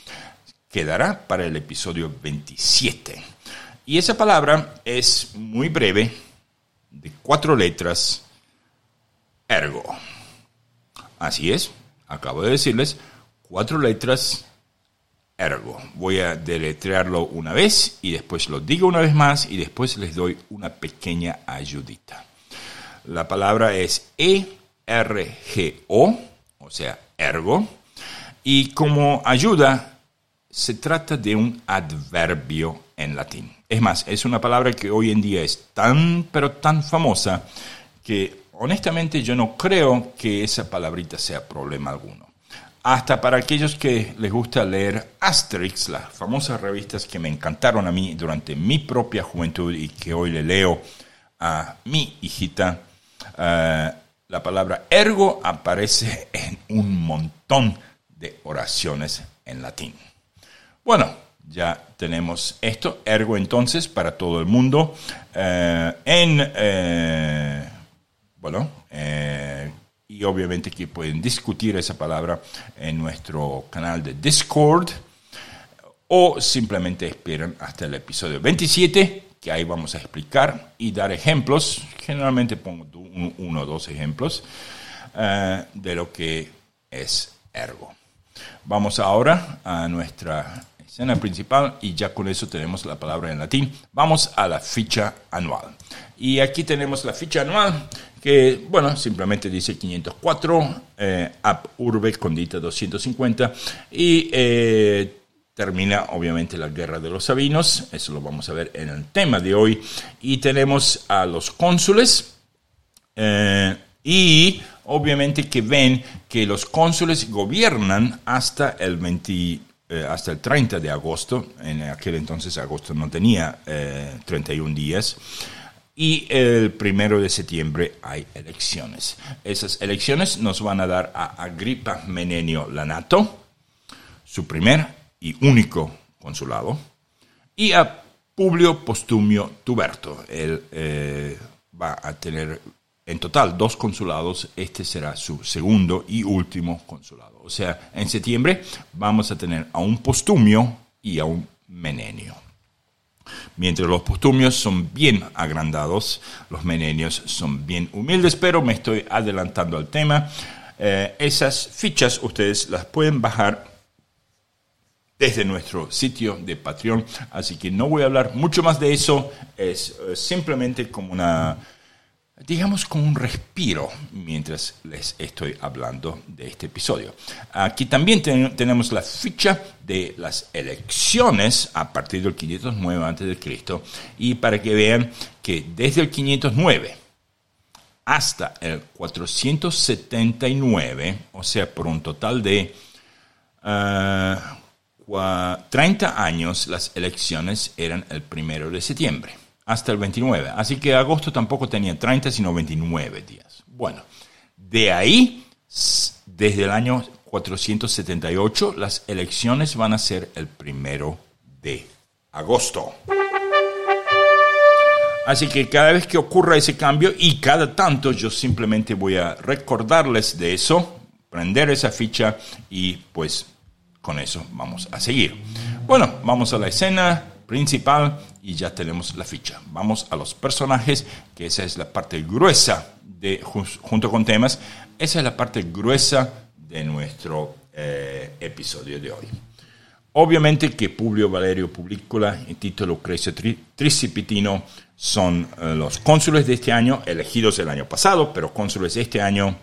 quedará para el episodio 27. Y esa palabra es muy breve, de cuatro letras, ergo. Así es, acabo de decirles, cuatro letras, ergo. Voy a deletrearlo una vez y después lo digo una vez más y después les doy una pequeña ayudita. La palabra es E-R-G-O, o sea, ergo. Y como ayuda, se trata de un adverbio en latín. Es más, es una palabra que hoy en día es tan, pero tan famosa que honestamente yo no creo que esa palabrita sea problema alguno hasta para aquellos que les gusta leer Asterix, las famosas revistas que me encantaron a mí durante mi propia juventud y que hoy le leo a mi hijita, eh, la palabra ergo aparece en un montón de oraciones en latín. Bueno, ya tenemos esto, ergo entonces para todo el mundo, eh, en, eh, bueno, y obviamente que pueden discutir esa palabra en nuestro canal de Discord o simplemente esperan hasta el episodio 27 que ahí vamos a explicar y dar ejemplos. Generalmente pongo uno o dos ejemplos eh, de lo que es ergo. Vamos ahora a nuestra escena principal y ya con eso tenemos la palabra en latín. Vamos a la ficha anual. Y aquí tenemos la ficha anual que, bueno, simplemente dice 504, eh, App Urbe Condita 250 y eh, termina obviamente la guerra de los Sabinos, eso lo vamos a ver en el tema de hoy, y tenemos a los cónsules eh, y obviamente que ven que los cónsules gobiernan hasta el 20, hasta el 30 de agosto, en aquel entonces agosto no tenía 31 días, y el primero de septiembre hay elecciones. Esas elecciones nos van a dar a Agripa Menenio Lanato, su primer y único consulado, y a Publio Postumio Tuberto. Él eh, va a tener en total dos consulados, este será su segundo y último consulado. O sea, en septiembre vamos a tener a un Postumio y a un Menenio. Mientras los postumios son bien agrandados, los menenios son bien humildes, pero me estoy adelantando al tema. Eh, esas fichas ustedes las pueden bajar desde nuestro sitio de Patreon, así que no voy a hablar mucho más de eso, es eh, simplemente como una digamos, con un respiro mientras les estoy hablando de este episodio. Aquí también tenemos la ficha de las elecciones a partir del 509 a.C. y para que vean que desde el 509 hasta el 479, o sea, por un total de 30 ah, años, las elecciones eran el primero de septiembre hasta el 29. Así que agosto tampoco tenía 30, sino 29 días. Bueno, de ahí, desde el año 478, las elecciones van a ser el primero de agosto. Así que cada vez que ocurra ese cambio y cada tanto yo simplemente voy a recordarles de eso, prender esa ficha y pues con eso vamos a seguir. Bueno, vamos a la escena principal y ya tenemos la ficha. Vamos a los personajes, que esa es la parte gruesa de, junto con temas, esa es la parte gruesa de nuestro eh, episodio de hoy. Obviamente que Publio Valerio Publicola y Tito Lucrecio Tricipitino son eh, los cónsules de este año, elegidos el año pasado, pero cónsules de este año.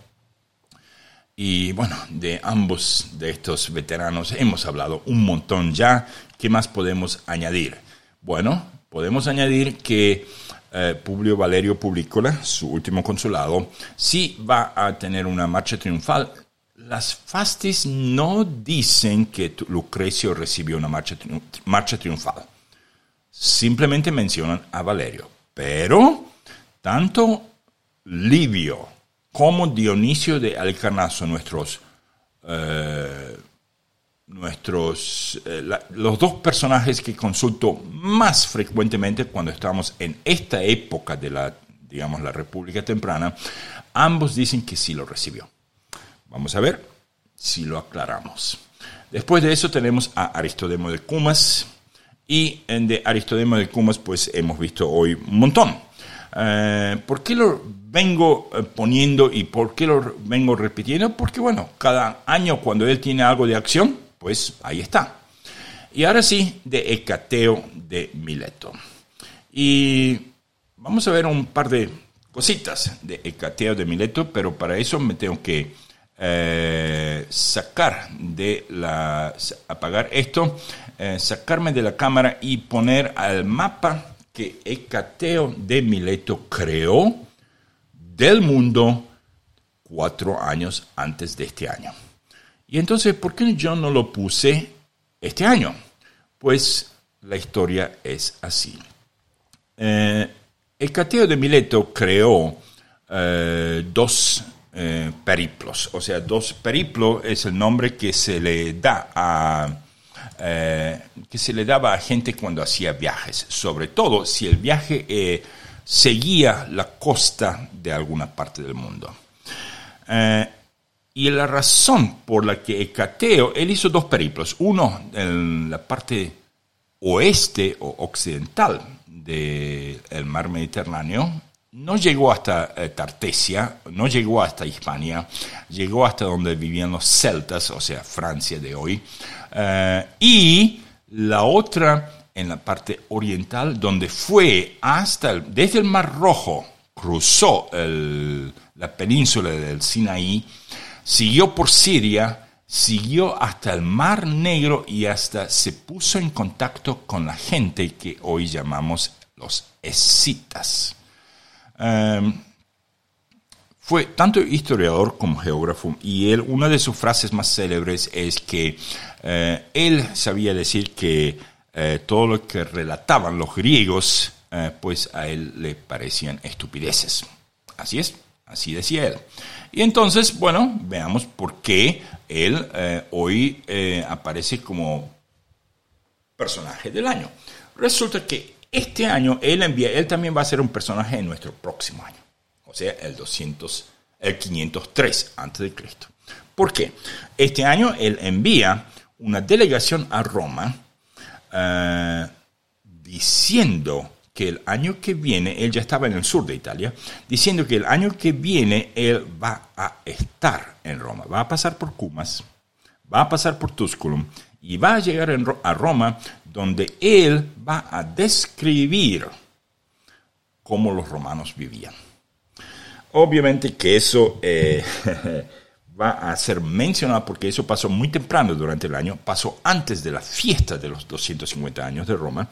Y bueno, de ambos de estos veteranos hemos hablado un montón ya. ¿Qué más podemos añadir? Bueno, podemos añadir que eh, Publio Valerio Publicola, su último consulado, sí va a tener una marcha triunfal. Las fastis no dicen que Lucrecio recibió una marcha, marcha triunfal. Simplemente mencionan a Valerio. Pero tanto Livio como Dionisio de Alcarnaso, nuestros eh, nuestros, eh, los dos personajes que consulto más frecuentemente cuando estamos en esta época de la, digamos, la República Temprana, ambos dicen que sí lo recibió. Vamos a ver si lo aclaramos. Después de eso tenemos a Aristodemo de Cumas y de Aristodemo de Cumas pues hemos visto hoy un montón. Eh, ¿Por qué lo vengo eh, poniendo y por qué lo vengo repitiendo? Porque bueno, cada año cuando él tiene algo de acción, pues ahí está. Y ahora sí, de Hecateo de Mileto. Y vamos a ver un par de cositas de Hecateo de Mileto, pero para eso me tengo que eh, sacar de la, apagar esto, eh, sacarme de la cámara y poner al mapa que Hecateo de Mileto creó del mundo cuatro años antes de este año. Y entonces, ¿por qué yo no lo puse este año? Pues la historia es así. Eh, el Cateo de Mileto creó eh, dos eh, periplos, o sea, dos periplos es el nombre que se le da a que se le daba a gente cuando hacía viajes, sobre todo si el viaje seguía la costa de alguna parte del mundo. Y la razón por la que Hecateo, él hizo dos periplos, uno en la parte oeste o occidental del mar Mediterráneo, no llegó hasta eh, Tartesia, no llegó hasta Hispania, llegó hasta donde vivían los celtas, o sea, Francia de hoy, eh, y la otra en la parte oriental, donde fue hasta, desde el Mar Rojo, cruzó la península del Sinaí, Siguió por Siria, siguió hasta el Mar Negro y hasta se puso en contacto con la gente que hoy llamamos los escitas. Em, fue tanto historiador como geógrafo y él, una de sus frases más célebres es que eh, él sabía decir que eh, todo lo que relataban los griegos, eh, pues a él le parecían estupideces. Así es, así decía él. Y entonces, bueno, veamos por qué él eh, hoy eh, aparece como personaje del año. Resulta que este año él envía, él también va a ser un personaje en nuestro próximo año, o sea, el 200, el 503 antes de Cristo. ¿Por qué? Este año él envía una delegación a Roma eh, diciendo que el año que viene, él ya estaba en el sur de Italia, diciendo que el año que viene él va a estar en Roma, va a pasar por Cumas, va a pasar por Tusculum y va a llegar a Roma donde él va a describir cómo los romanos vivían. Obviamente que eso eh, (laughs) va a ser mencionado porque eso pasó muy temprano durante el año, pasó antes de la fiesta de los 250 años de Roma.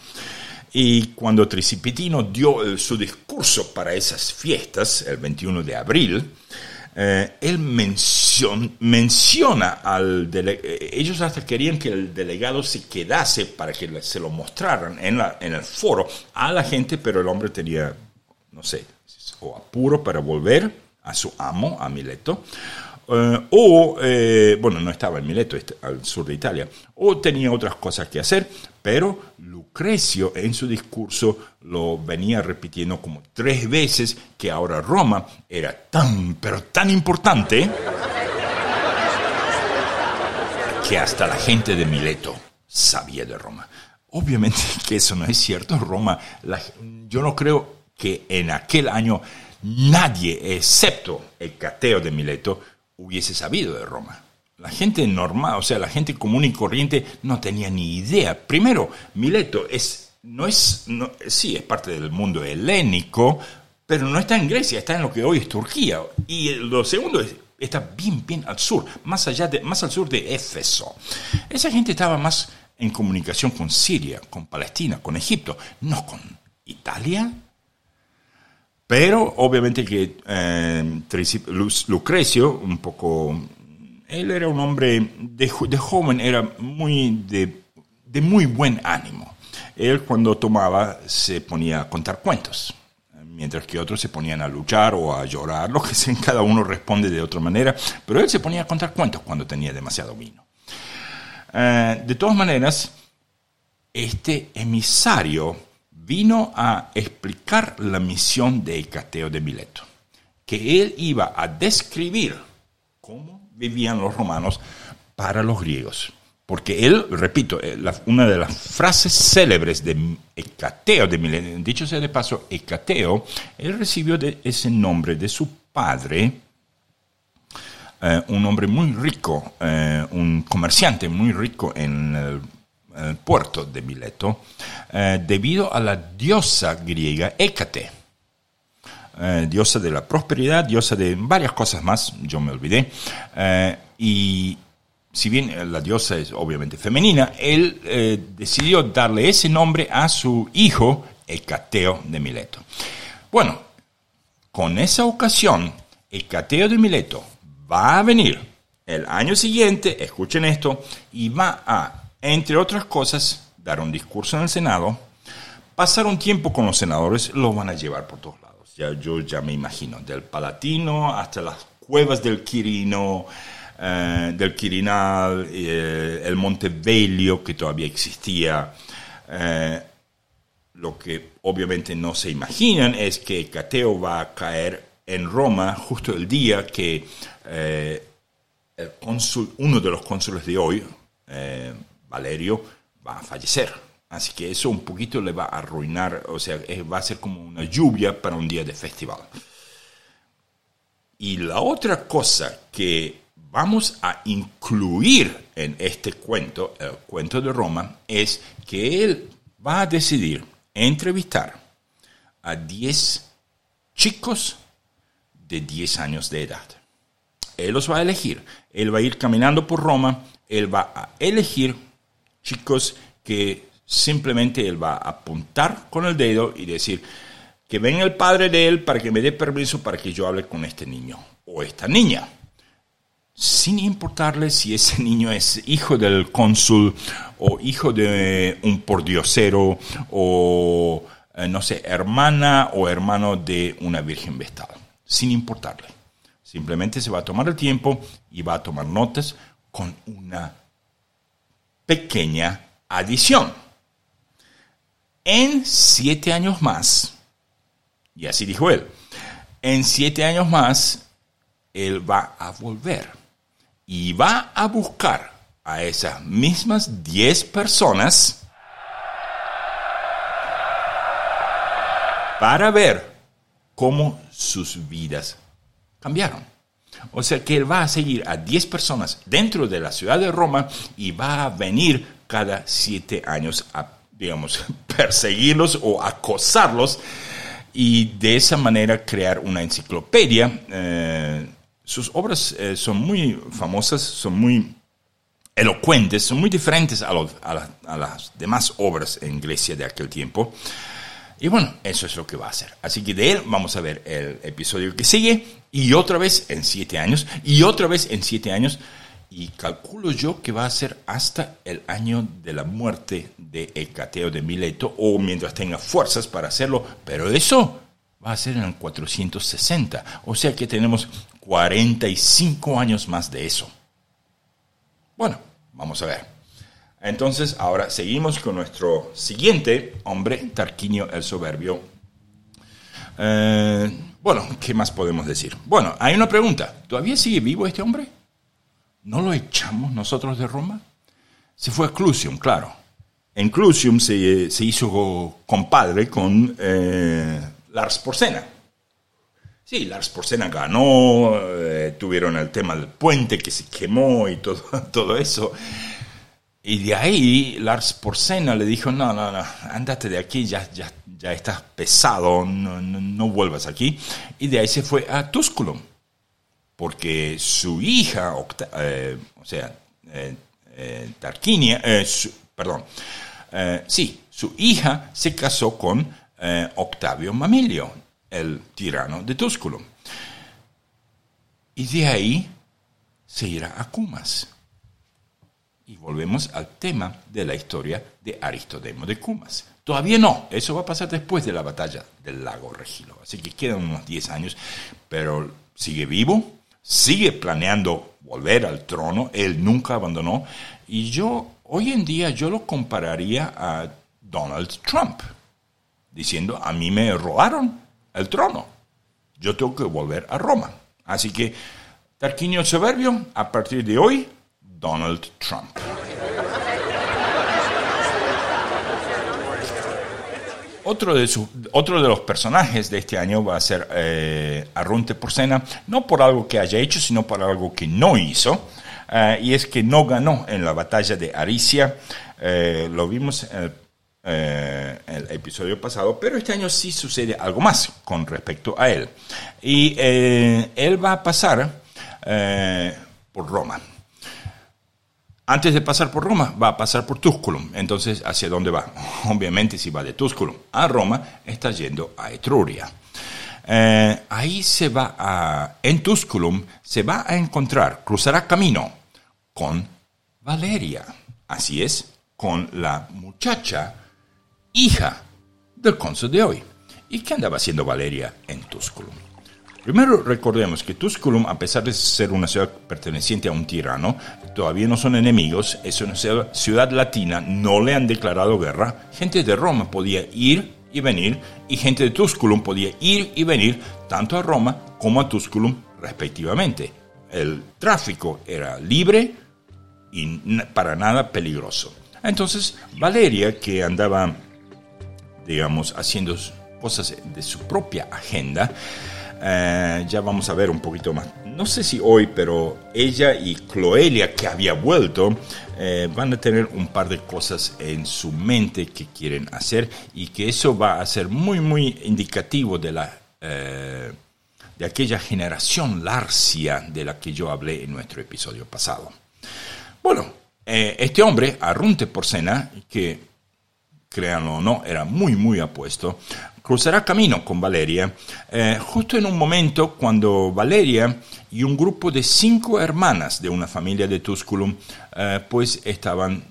Y cuando Tricipitino dio su discurso para esas fiestas, el 21 de abril, eh, él menciona al eh, ellos hasta querían que el delegado se quedase para que se lo mostraran en, la, en el foro a la gente, pero el hombre tenía, no sé, o apuro para volver a su amo, a Mileto, eh, o, eh, bueno, no estaba en Mileto, al sur de Italia, o tenía otras cosas que hacer, pero Lucrecio en su discurso lo venía repitiendo como tres veces que ahora Roma era tan, pero tan importante que hasta la gente de Mileto sabía de Roma. Obviamente (laughs) que eso no es cierto. Roma, yo no creo que en aquel año nadie, excepto el cateo de Mileto, hubiese sabido de Roma. La gente normal, o sea, la gente común y corriente no tenía ni idea. Primero, Mileto es, no es, sí, es parte del mundo helénico, pero no está en Grecia, está en lo que hoy es Turquía. Y lo segundo es, está bien, bien al sur, más allá de, más al sur de Éfeso. Esa gente estaba más en comunicación con Siria, con Palestina, con Egipto, no con Italia. Pero obviamente que eh, Lucrecio, un poco, él era un hombre de, joven, era muy de, muy buen ánimo. Él cuando tomaba se ponía a contar cuentos, mientras que otros se ponían a luchar o a llorar, lo que sea, (laughs) cada uno responde de otra manera, pero él se ponía a contar cuentos cuando tenía demasiado vino. Eh, de todas maneras, este emisario vino a explicar la misión de Hecateo de Mileto, que él iba a describir cómo vivían los romanos para los griegos. Porque él, repito, eh, una de las frases célebres de Hecateo de Mileto, dicho sea de paso, Hecateo, él recibió ese nombre de su padre, eh, un hombre muy rico, eh, un comerciante muy rico en el puerto de Mileto, eh, debido a la diosa griega Hécate, eh, diosa de la prosperidad, diosa de varias cosas más, yo me olvidé, eh, y si bien la diosa es obviamente femenina, él decidió darle ese nombre a su hijo Hecateo de Mileto. Bueno, con esa ocasión, Hecateo de Mileto va a venir el año siguiente, escuchen esto, y va a entre otras cosas, dar un discurso en el Senado, pasar un tiempo con los senadores, lo van a llevar por todos lados. Ya, yo ya me imagino, del Palatino hasta las cuevas del Quirino, eh, del Quirinal, eh, el Monte Velio, que todavía existía. Eh, lo que obviamente no se imaginan es que Cateo va a caer en Roma justo el día que el uno de los cónsules de hoy, Valerio va a fallecer. Así que eso un poquito le va a arruinar, o sea, va a ser como una lluvia para un día de festival. Y la otra cosa que vamos a incluir en este cuento, el cuento de Roma, es que él va a decidir entrevistar a 10 chicos de 10 años de edad. Él los va a elegir. Él va a ir caminando por Roma, él va a elegir chicos que simplemente él va a apuntar con el dedo y decir que venga el padre de él para que me dé permiso para que yo hable con este niño o esta niña. Sin importarle si ese niño es hijo del cónsul o hijo de un pordiosero o, eh, no sé, hermana o hermano de una virgen vestal. Sin importarle. Simplemente se va a tomar el tiempo y va a tomar notas con una pequeña adición. En siete años más, y así dijo él, en siete años más, él va a volver y va a buscar a esas mismas diez personas para ver cómo sus vidas cambiaron. O sea que él va a seguir a 10 personas dentro de la ciudad de Roma y va a venir cada siete años a, digamos, (laughs) perseguirlos o acosarlos y de esa manera crear una enciclopedia. Eh, sus obras eh, son muy famosas, son muy elocuentes, son muy diferentes a, a las demás obras en Grecia de aquel tiempo. Y bueno, eso es lo que va a hacer. Así que de él vamos a ver el episodio que sigue y otra vez en siete años y otra vez en siete años. Y calculo yo que va a ser hasta el año de la muerte de Hecateo de Mileto o mientras tenga fuerzas para hacerlo. Pero eso va a ser en el 460. O sea que tenemos 45 años más de eso. Bueno, vamos a ver. Entonces, ahora seguimos con nuestro siguiente hombre, Tarquinio el Soberbio. Eh, bueno, ¿qué más podemos decir? Bueno, hay una pregunta. ¿Todavía sigue vivo este hombre? ¿No lo echamos nosotros de Roma? Se fue a Clusium, claro. En Clusium se, hizo compadre con eh, Lars Porsena. Sí, Lars Porsena ganó, eh, tuvieron el tema del puente que se quemó y todo, (laughs) todo eso. Y de ahí Lars Porsena le dijo, no, no, no, andate de aquí, ya, ya, ya estás pesado, no, no, vuelvas aquí. Y de ahí se fue a Tusculum, porque su hija, eh, o sea, eh, eh, Tarquinia, perdón, sí, su hija se casó con Octavio Mamilio. el tirano de Túsculum. Y de ahí se irá a Cumas. Y volvemos al tema de la historia de Aristodemo de Cumas. Todavía no, eso va a pasar después de la batalla del lago Regilo. Así que quedan unos 10 años, pero sigue vivo, sigue planeando volver al trono, él nunca abandonó. Y yo, hoy en día, yo lo compararía a Donald Trump, diciendo, a mí me robaron el trono, yo tengo que volver a Roma. Así que, Tarquinio Soberbio, a partir de hoy, Donald Trump. Otro de, otro de los personajes de este año va a ser eh, Arrunte Porcena, no por algo que haya hecho, sino por algo que no hizo. Eh, y es que no ganó en la batalla de Aricia. Eh, lo vimos en el, episodio pasado, pero este año sí sucede algo más con respecto a él. Y él va a pasar por Roma antes de pasar por Roma, va a pasar por Tusculum. Entonces, ¿hacia dónde va? (laughs) Obviamente, si va de Tusculum a Roma, está yendo a Etruria. Eh, ahí se va a, en Tusculum, se va a encontrar, cruzará camino con Valeria. Así es, con la muchacha, hija del cónsul de hoy. ¿Y qué andaba haciendo Valeria en Tusculum? Primero recordemos que Tusculum, a pesar de ser una ciudad perteneciente a un tirano, todavía no son enemigos, es una ciudad latina, no le han declarado guerra. Gente de Roma podía ir y venir y gente de Tusculum podía ir y venir tanto a Roma como a Tusculum respectivamente. El tráfico era libre y para nada peligroso. Entonces Valeria, que andaba, digamos, haciendo cosas de su propia agenda, eh, ya vamos a ver un poquito más. No sé si hoy, pero ella y Cloelia, que había vuelto, eh, van a tener un par de cosas en su mente que quieren hacer y que eso va a ser muy, muy indicativo de la... Eh, de aquella generación larcia de la que yo hablé en nuestro episodio pasado. Bueno, este hombre, Arrunte Porcena, que créanlo o no, era muy, muy apuesto, cruzará camino con Valeria, eh, justo en un momento cuando Valeria y un grupo de cinco hermanas de una familia de Tusculum, eh, pues estaban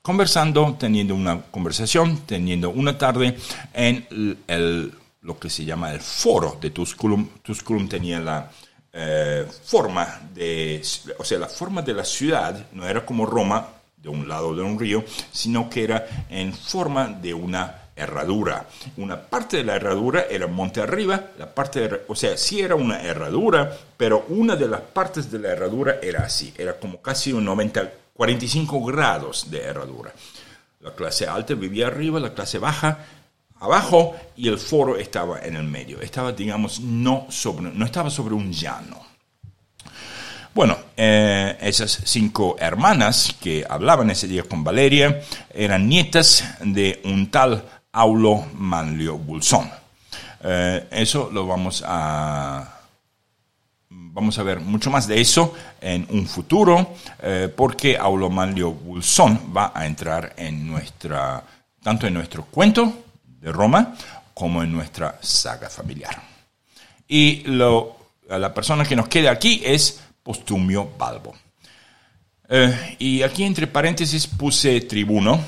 conversando, teniendo una conversación, teniendo una tarde en el, lo que se llama el foro de Tusculum. Tusculum tenía la eh, forma de, o sea, la forma de la ciudad, no era como Roma, de un lado de un río, sino que era en forma de una herradura. Una parte de la herradura era monte arriba, la parte o sea, sí era una herradura, pero una de las partes de la herradura era así, era como casi un 90, 45 grados de herradura. La clase alta vivía arriba, la clase baja abajo y el foro estaba en el medio. Estaba, digamos, no, sobre, no estaba sobre un llano. Bueno, eh, esas cinco hermanas que hablaban ese día con Valeria eran nietas de un tal Aulo Manlio Bulsón. Eh, eso lo vamos a vamos a ver mucho más de eso en un futuro, eh, porque Aulo Manlio Bulsón va a entrar en nuestra, tanto en nuestro cuento de Roma como en nuestra saga familiar. Y lo, la persona que nos queda aquí es Postumio Balbo. Eh, y aquí entre paréntesis puse tribuno,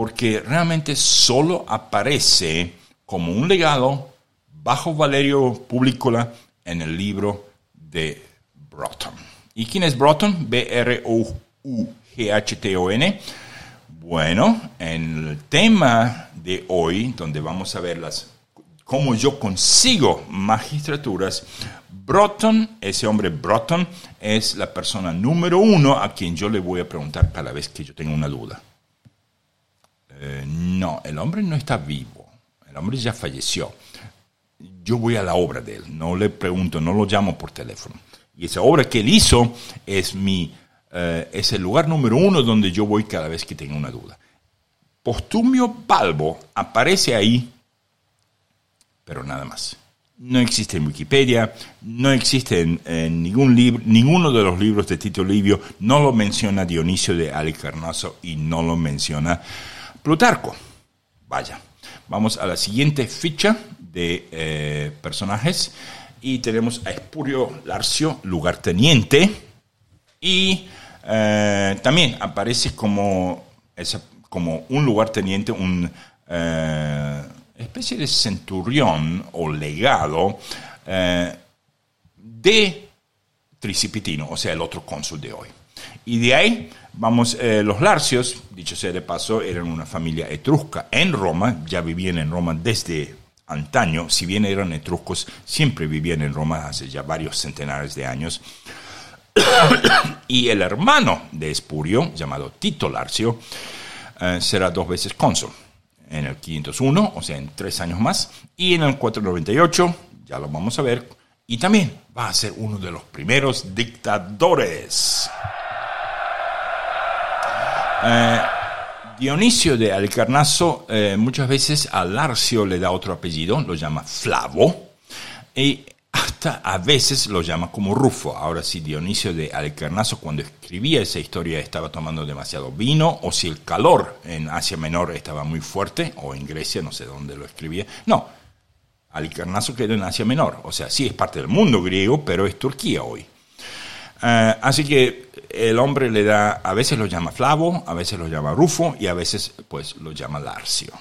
porque realmente solo aparece como un legado bajo Valerio Publicola en el libro de Broughton. ¿Y quién es Broughton? B-R-O-U-G-H-T-O-N. Bueno, en el tema de hoy, donde vamos a ver las, cómo yo consigo magistraturas, Broughton, ese hombre Broughton, es la persona número uno a quien yo le voy a preguntar cada vez que yo tenga una duda. Eh, no, el hombre no está vivo, el hombre ya falleció. Yo voy a la obra de él, no le pregunto, no lo llamo por teléfono. Y esa obra que él hizo es, mi, eh, es el lugar número uno donde yo voy cada vez que tengo una duda. Postumio Balbo aparece ahí, pero nada más. No existe en Wikipedia, no existe en, ningún libro, ninguno de los libros de Tito Livio, no lo menciona Dionisio de Alicarnaso y no lo menciona Plutarco. Vaya, vamos a la siguiente ficha de eh, personajes. Y tenemos a Espurio Larcio, lugarteniente. Y eh, también aparece como, como un lugarteniente, un eh, especie de centurión o legado de Tricipitino, o sea, el otro cónsul de hoy. Y de ahí vamos, eh, los Larcios, dicho sea de paso, eran una familia etrusca en Roma, ya vivían en Roma desde antaño, si bien eran etruscos, siempre vivían en Roma hace ya varios centenares de años. (coughs) y el hermano de Espurio, llamado Tito Larcio, eh, será dos veces cónsul. En el 501, o sea, en tres años más, y en el 498, ya lo vamos a ver, y también va a ser uno de los primeros dictadores. Eh, Dionisio de Alicarnaso eh, muchas veces a Larcio le da otro apellido, lo llama Flavo, y hasta a veces lo llama como Rufo. Ahora, si Dionisio de Alicarnaso cuando escribía esa historia estaba tomando demasiado vino, o si el calor en Asia Menor estaba muy fuerte, o en Grecia, no sé dónde lo escribía. No, Alicarnaso quedó en Asia Menor, o sea, sí es parte del mundo griego, pero es Turquía hoy. Eh, así que el hombre le da, a veces lo llama Flavo, a veces lo llama Rufo y a veces pues lo llama Larcio.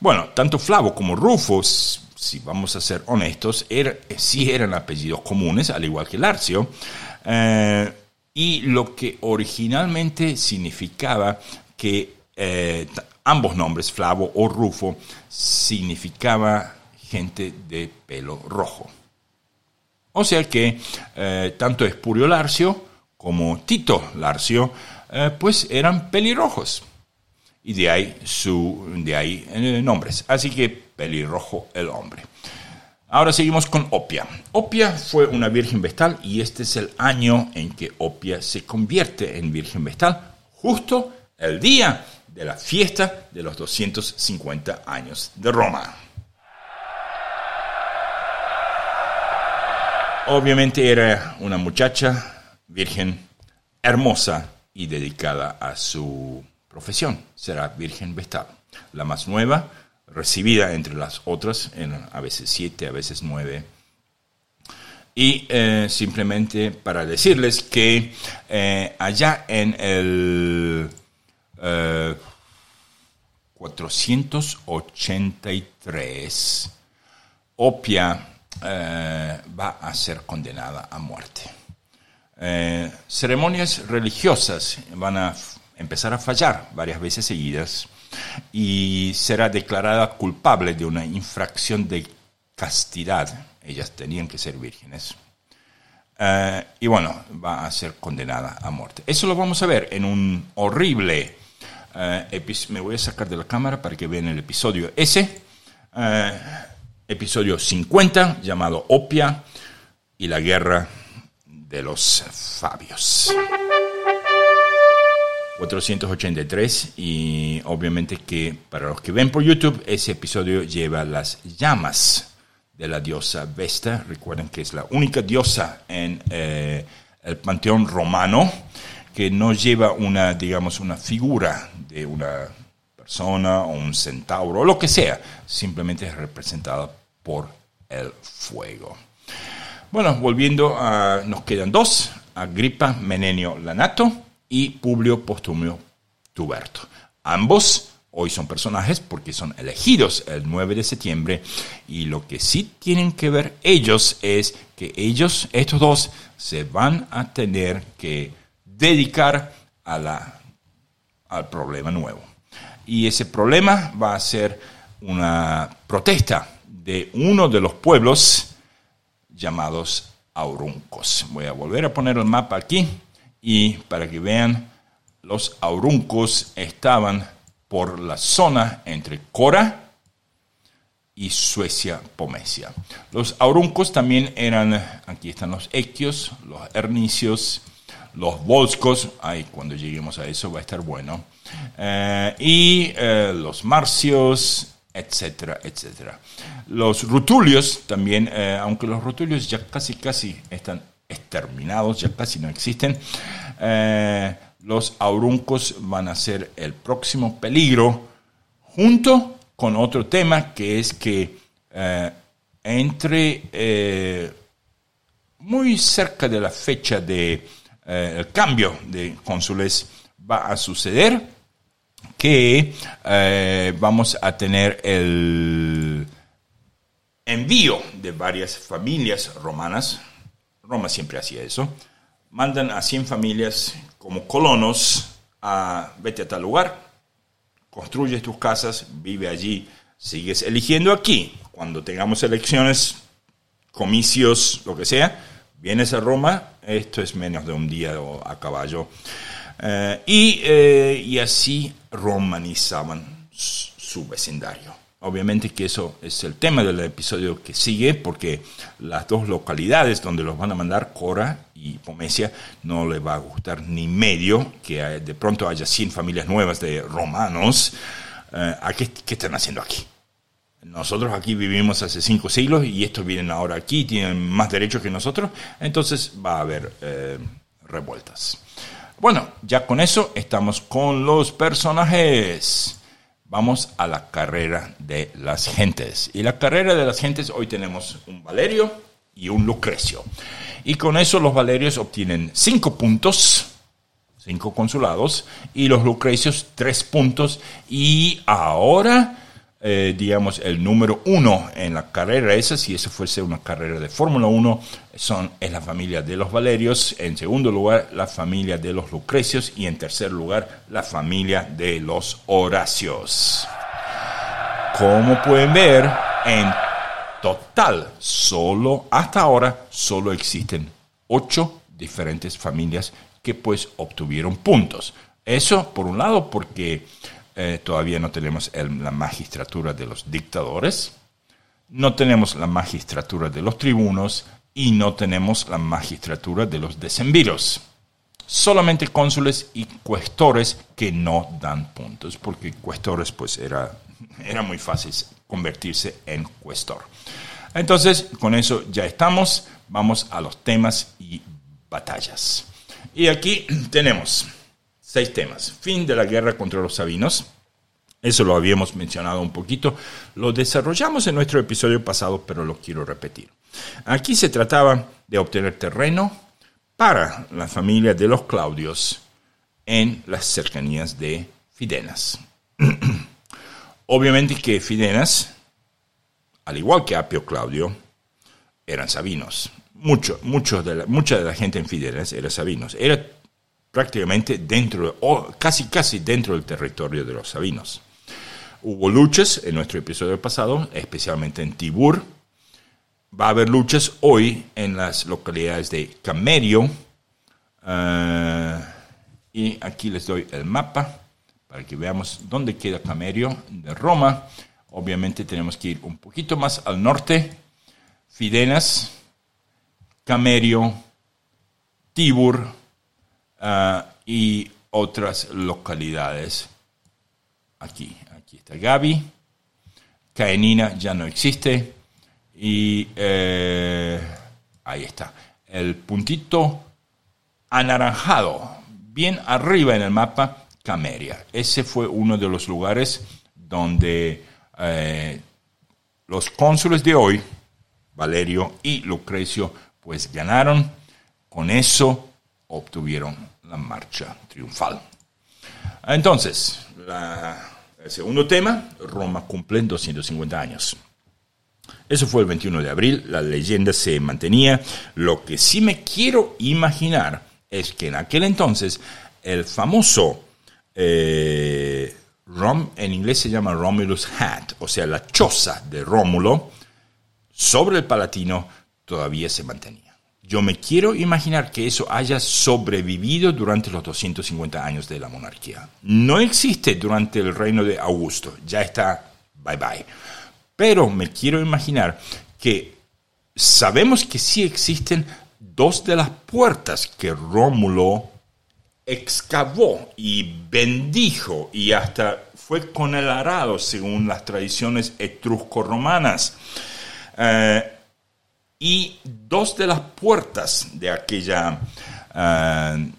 Bueno, tanto Flavo como Rufo, si vamos a ser honestos, er, sí eran apellidos comunes, al igual que Larcio, eh, y lo que originalmente significaba que eh, ambos nombres, Flavo o Rufo, significaba gente de pelo rojo. O sea que eh, tanto Espurio Larcio como Tito Larcio, eh, pues eran pelirrojos. Y de ahí, su, de ahí eh, nombres. Así que pelirrojo el hombre. Ahora seguimos con Opia. Opia fue una virgen vestal y este es el año en que Opia se convierte en virgen vestal, justo el día de la fiesta de los 250 años de Roma. Obviamente era una muchacha virgen hermosa y dedicada a su profesión. Será virgen vestal. La más nueva, recibida entre las otras, en a veces siete, a veces nueve. Y eh, simplemente para decirles que eh, allá en el 483, eh, Opia eh, va a ser condenada a muerte. Eh, ceremonias religiosas van a empezar a fallar varias veces seguidas y será declarada culpable de una infracción de castidad. Ellas tenían que ser vírgenes. Eh, y bueno, va a ser condenada a muerte. Eso lo vamos a ver en un horrible episodio. Me voy a sacar de la cámara para que vean el episodio ese episodio 50 llamado Opia y la guerra de los Fabios. 483 y obviamente que para los que ven por YouTube ese episodio lleva las llamas de la diosa Vesta. Recuerden que es la única diosa en eh, el panteón romano que no lleva una, digamos, una figura de una persona o un centauro o lo que sea, simplemente es representada por el fuego. Bueno, volviendo a, nos quedan dos, Agripa Menenio Lanato y Publio Postumio Tuberto. Ambos hoy son personajes porque son elegidos el 9 de septiembre y lo que sí tienen que ver ellos es que ellos, estos dos, se van a tener que dedicar a la, al problema nuevo y ese problema va a ser una protesta de uno de los pueblos llamados auruncos. Voy a volver a poner el mapa aquí y para que vean, los auruncos estaban por la zona entre Cora y Suecia Pomesia. Los auruncos también eran, aquí están los equios, los hernicios, los volscos, ay, cuando lleguemos a eso va a estar bueno, eh, y eh, los marcios, etcétera, etcétera. Los rutulios también, eh, aunque los rutulios ya casi, casi están exterminados, ya casi no existen, los auruncos van a ser el próximo peligro, junto con otro tema que es que entre muy cerca de la fecha del de, cambio de cónsules va a suceder que vamos a tener el envío de varias familias romanas, Roma siempre hacía eso, mandan a 100 familias como colonos a vete a tal lugar, construyes tus casas, vive allí, sigues eligiendo aquí. Cuando tengamos elecciones, comicios, lo que sea, vienes a Roma, esto es menos de un día a caballo. Eh, y, eh, y así romanizaban su vecindario. Obviamente que eso es el tema del episodio que sigue, porque las dos localidades donde los van a mandar, Cora y Pomesia, no les va a gustar ni medio que de pronto haya 100 familias nuevas de romanos. Eh, qué, están haciendo aquí? Nosotros aquí vivimos hace cinco siglos y estos vienen ahora aquí, tienen más derechos que nosotros, entonces va a haber eh, revueltas. Bueno, ya con eso estamos con los personajes. Vamos a la carrera de las gentes. Y la carrera de las gentes, hoy tenemos un Valerio y un Lucrecio. Y con eso los Valerios obtienen cinco puntos, cinco consulados, y los Lucrecios tres puntos. Y ahora eh, digamos, el número uno en la carrera esa, si eso fuese una carrera de Fórmula 1, son, es la familia de los Valerios, en segundo lugar la familia de los Lucrecios y en tercer lugar la familia de los Horacios. Como pueden ver, en total, solo hasta ahora, solo existen ocho diferentes familias que pues obtuvieron puntos. Eso, por un lado, porque eh, todavía no tenemos la magistratura de los dictadores, no tenemos la magistratura de los tribunos y no tenemos la magistratura de los decemviros. Solamente cónsules y cuestores que no dan puntos, porque cuestores pues era, era muy fácil convertirse en cuestor. Entonces, con eso ya estamos, vamos a los temas y batallas. Y aquí tenemos seis temas. Fin de la guerra contra los sabinos. Eso lo habíamos mencionado un poquito. Lo desarrollamos en nuestro episodio pasado, pero lo quiero repetir. Aquí se trataba de obtener terreno para la familia de los Claudios en las cercanías de Fidenas. (clears throat) Obviamente que Fidenas, al igual que Apio Claudio, eran sabinos. Mucho, mucho de mucha de la gente en Fidenas era sabinos. Era prácticamente dentro, o casi casi dentro del territorio de los sabinos. Hubo luchas en nuestro episodio pasado, especialmente en Tibur. Va a haber luchas hoy en las localidades de Camerio. Eh, y aquí les doy el mapa para que veamos dónde queda Camerio de Roma. Obviamente tenemos que ir un poquito más al norte. Fidenas, Camerio, Tibur, Ah, y otras localidades aquí. Aquí está Gaby. Caenina ya no existe. Y eh, ahí está. El puntito anaranjado, bien arriba en el mapa, Cameria. Ese fue uno de los lugares donde eh, los cónsules de hoy, Valerio y Lucrecio, pues ganaron. Con eso obtuvieron la marcha triunfal. Entonces, el segundo tema, Roma cumple 250 años. Eso fue el 21 de abril, la leyenda se mantenía. Lo que sí me quiero imaginar es que en aquel entonces el famoso eh, Rom, en inglés se llama Romulus Hat, o sea, la choza de Rómulo sobre el Palatino todavía se mantenía. Yo me quiero imaginar que eso haya sobrevivido durante los 250 años de la monarquía. No existe durante el reino de Augusto, ya está bye bye. Pero me quiero imaginar que sabemos que sí existen dos de las puertas que Rómulo excavó y bendijo y hasta fue con el arado según las tradiciones etrusco-romanas. Eh, y dos de las puertas de aquella, eh,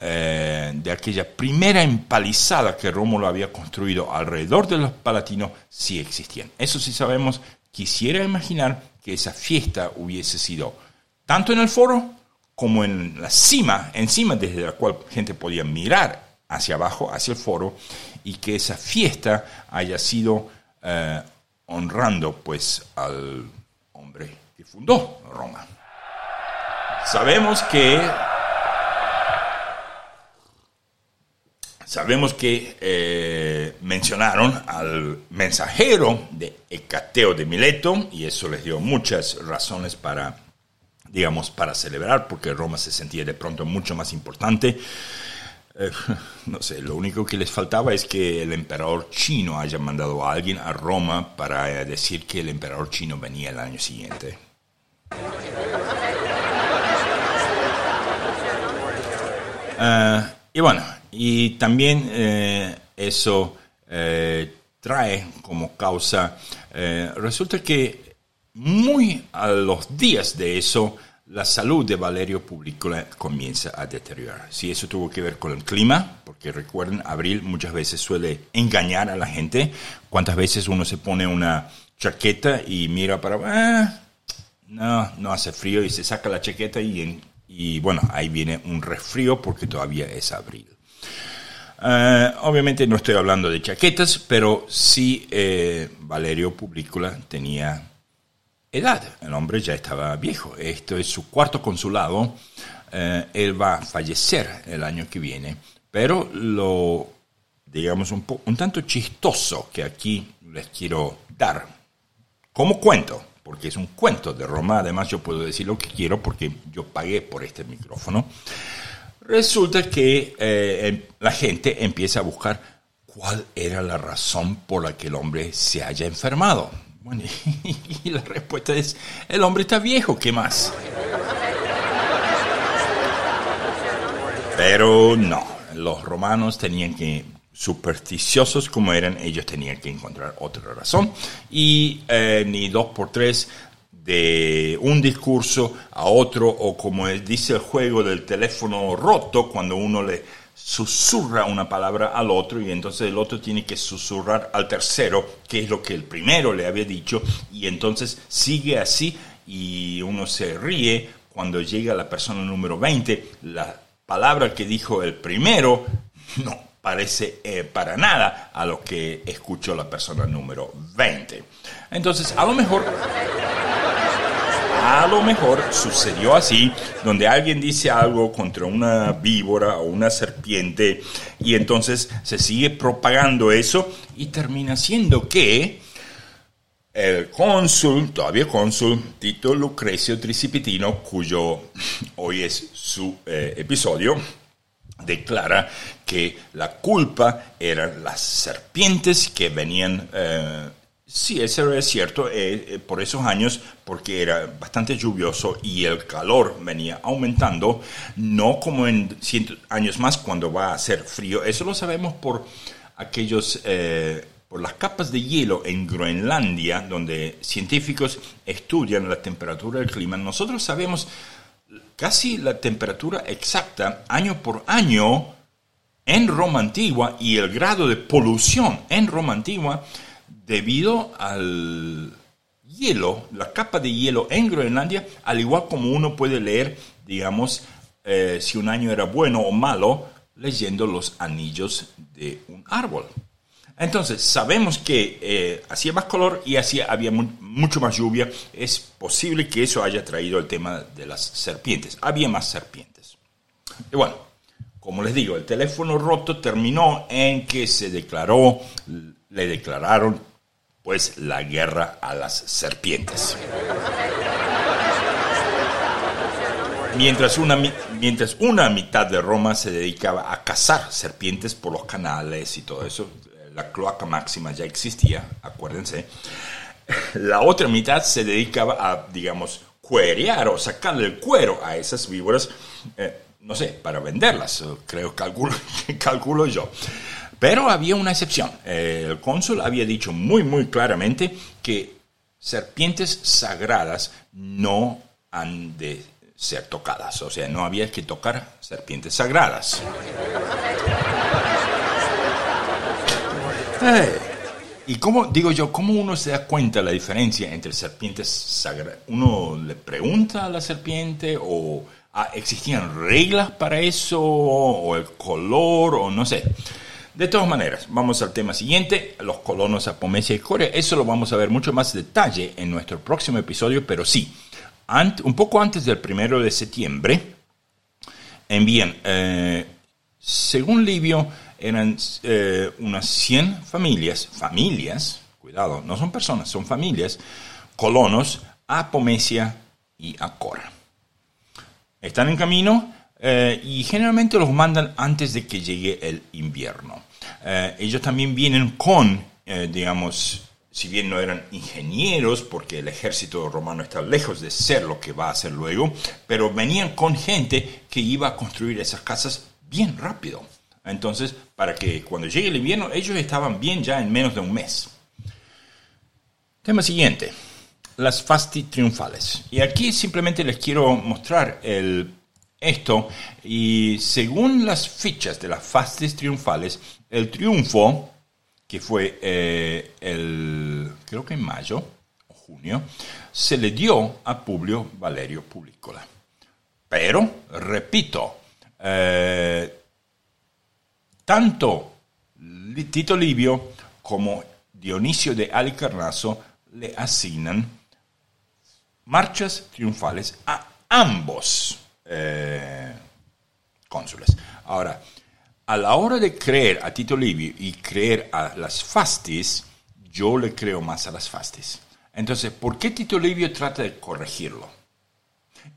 eh, de aquella primera empalizada que Rómulo había construido alrededor de los palatinos sí existían. Eso sí sabemos quisiera imaginar que esa fiesta hubiese sido tanto en el foro como en la cima, encima desde la cual gente podía mirar hacia abajo, hacia el foro, y que esa fiesta haya sido eh, honrando pues al Roma. Sabemos que sabemos que eh, mencionaron al mensajero de Hecateo de Mileto y eso les dio muchas razones para digamos para celebrar porque Roma se sentía de pronto mucho más importante eh, no sé, lo único que les faltaba es que el emperador chino haya mandado a alguien a Roma para eh, decir que el emperador chino venía el año siguiente. Eh, y bueno, y también eso trae como causa, resulta que muy a los días de eso, la salud de Valerio Publicola comienza a deteriorar. Si eso tuvo que ver con el clima, porque recuerden, abril muchas veces suele engañar a la gente. ¿Cuántas veces uno se pone una chaqueta y mira para... Ah, no, no hace frío y se saca la chaqueta y, bueno, ahí viene un resfrío porque todavía es abril. Eh, obviamente no estoy hablando de chaquetas, pero sí eh, Valerio Publicola tenía edad. El hombre ya estaba viejo. Esto es su cuarto consulado. Eh, él va a fallecer el año que viene. Pero lo, digamos, un, un tanto chistoso que aquí les quiero dar como cuento, porque es un cuento de Roma, además yo puedo decir lo que quiero porque yo pagué por este micrófono. Resulta que eh, em, la gente empieza a buscar cuál era la razón por la que el hombre se haya enfermado. Bueno, (laughs) y la respuesta es, el hombre está viejo, ¿qué más? Pero no, los romanos tenían que, supersticiosos como eran, ellos tenían que encontrar otra razón. Y eh, ni dos por tres de un discurso a otro, o como dice el juego del teléfono roto, cuando uno le susurra una palabra al otro y entonces el otro tiene que susurrar al tercero, que es lo que el primero le había dicho, y entonces sigue así y uno se ríe cuando llega la persona número 20, la palabra que dijo el primero no parece eh, para nada a lo que escuchó la persona número 20. Entonces, a lo mejor a lo mejor sucedió así, donde alguien dice algo contra una víbora o una serpiente y entonces se sigue propagando eso y termina siendo que el cónsul, todavía cónsul, Tito Lucrecio Tricipitino, cuyo hoy es su eh, episodio, declara que la culpa eran las serpientes que venían eh, Sí, eso es cierto. Eh, eh, por esos años, porque era bastante lluvioso y el calor venía aumentando, no como en 100 años más cuando va a ser frío. Eso lo sabemos por aquellos, eh, por las capas de hielo en Groenlandia, donde científicos estudian la temperatura del clima. Nosotros sabemos casi la temperatura exacta año por año en Roma antigua y el grado de polución en Roma antigua debido al hielo, la capa de hielo en Groenlandia, al igual como uno puede leer, digamos, eh, si un año era bueno o malo, leyendo los anillos de un árbol. Entonces, sabemos que eh, hacía más color y hacía, había mucho más lluvia. Es posible que eso haya traído el tema de las serpientes. Había más serpientes. Y bueno, como les digo, el teléfono roto terminó en que se declaró, le declararon pues la guerra a las serpientes. Mientras una, mientras una mitad de Roma se dedicaba a cazar serpientes por los canales y todo eso, la cloaca máxima ya existía, acuérdense, la otra mitad se dedicaba a, digamos, cuerear o sacarle el cuero a esas víboras, eh, no sé, para venderlas, creo, calculo, (laughs) calculo yo. Pero había una excepción. El cónsul había dicho muy, muy claramente que serpientes sagradas no han de ser tocadas. O sea, no había que tocar serpientes sagradas. ¿Y cómo, digo yo, cómo uno se da cuenta la diferencia entre serpientes sagradas? ¿Uno le pregunta a la serpiente o ah, existían reglas para eso o el color o no sé? De todas maneras, vamos al tema siguiente, los colonos Apomesia y Corea. Eso lo vamos a ver mucho más detalle en nuestro próximo episodio, pero sí, un poco antes del primero de septiembre, envían, eh, según Livio, eran eh, unas 100 familias, familias, cuidado, no son personas, son familias, colonos a Pomesia y a Cora. Están en camino eh, y generalmente los mandan antes de que llegue el invierno. Eh, ellos también vienen con, digamos, si bien no eran ingenieros, porque el ejército romano está lejos de ser lo que va a ser luego, pero venían con gente que iba a construir esas casas bien rápido. Entonces, para que cuando llegue el invierno, ellos estaban bien ya en menos de un mes. Tema siguiente, las fasti triunfales. Y aquí simplemente les quiero mostrar el, esto. Y según las fichas de las fastis triunfales, el triunfo, que fue eh, el, creo que en mayo o junio, se le dio a Publio Valerio Publicola. Pero, repito, eh, tanto Tito Livio como Dionisio de Alicarnaso le asignan marchas triunfales a ambos eh, cónsules. Ahora, a la hora de creer a Tito Livio y creer a las fastis, yo le creo más a las fastis. Entonces, ¿por qué Tito Livio trata de corregirlo?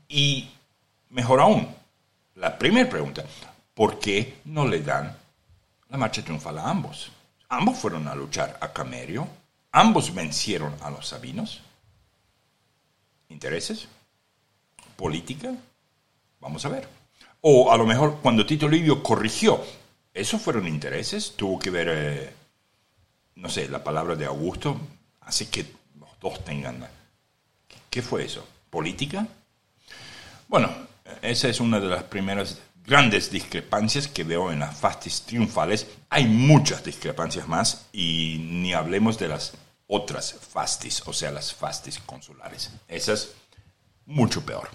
Y mejor aún, la primera pregunta, ¿por qué no le dan la marcha triunfal a ambos. Ambos fueron a luchar a Camerio, ambos vencieron a los sabinos. ¿Intereses? ¿Política? Vamos a ver. O a lo mejor cuando Tito Livio corrigió, ¿esos fueron intereses? Tuvo que ver, eh, no sé, la palabra de Augusto, hace que los dos tengan... ¿Qué fue eso? ¿Política? Bueno, esa es una de las primeras grandes discrepancias que veo en las fastis triunfales. Hay muchas discrepancias más y ni hablemos de las otras fastis, o sea, las fastis consulares. Esas mucho peor.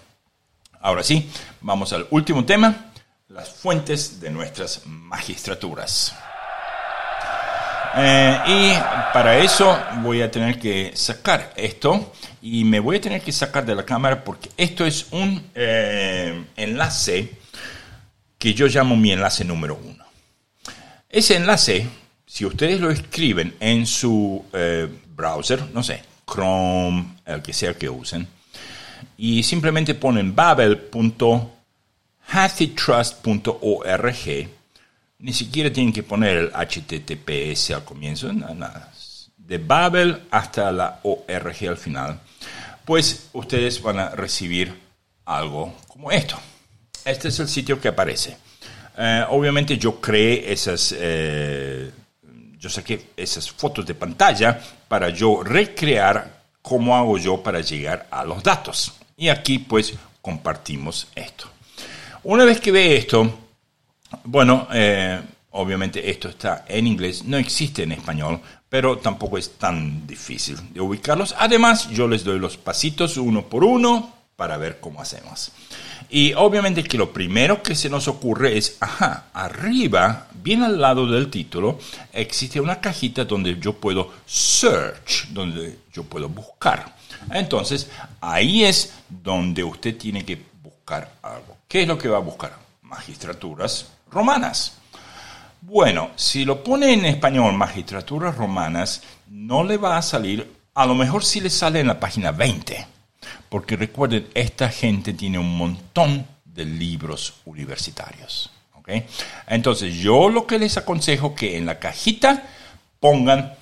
Ahora sí, vamos al último tema, las fuentes de nuestras magistraturas. Eh, y para eso voy a tener que sacar esto y me voy a tener que sacar de la cámara porque esto es un eh, enlace que yo llamo mi enlace número uno. Ese enlace, si ustedes lo escriben en su eh, browser, no sé, Chrome, el que sea que usen, y simplemente ponen babel.hathitrust.org, ni siquiera tienen que poner el HTTPS al comienzo, nada, de Babel hasta la ORG al final, pues ustedes van a recibir algo como esto. Este es el sitio que aparece. Eh, obviamente yo creé esas, eh, yo saqué esas fotos de pantalla para yo recrear cómo hago yo para llegar a los datos. Y aquí pues compartimos esto. Una vez que ve esto, bueno, eh, obviamente esto está en inglés, no existe en español, pero tampoco es tan difícil de ubicarlos. Además, yo les doy los pasitos uno por uno para ver cómo hacemos. Y obviamente que lo primero que se nos ocurre es, ajá, arriba, bien al lado del título, existe una cajita donde yo puedo search, donde yo puedo buscar. Entonces, ahí es donde usted tiene que buscar algo. ¿Qué es lo que va a buscar? Magistraturas romanas. Bueno, si lo pone en español magistraturas romanas, no le va a salir, a lo mejor sí le sale en la página 20 porque recuerden, esta gente tiene un montón de libros universitarios. Entonces, yo lo que les aconsejo que en la cajita pongan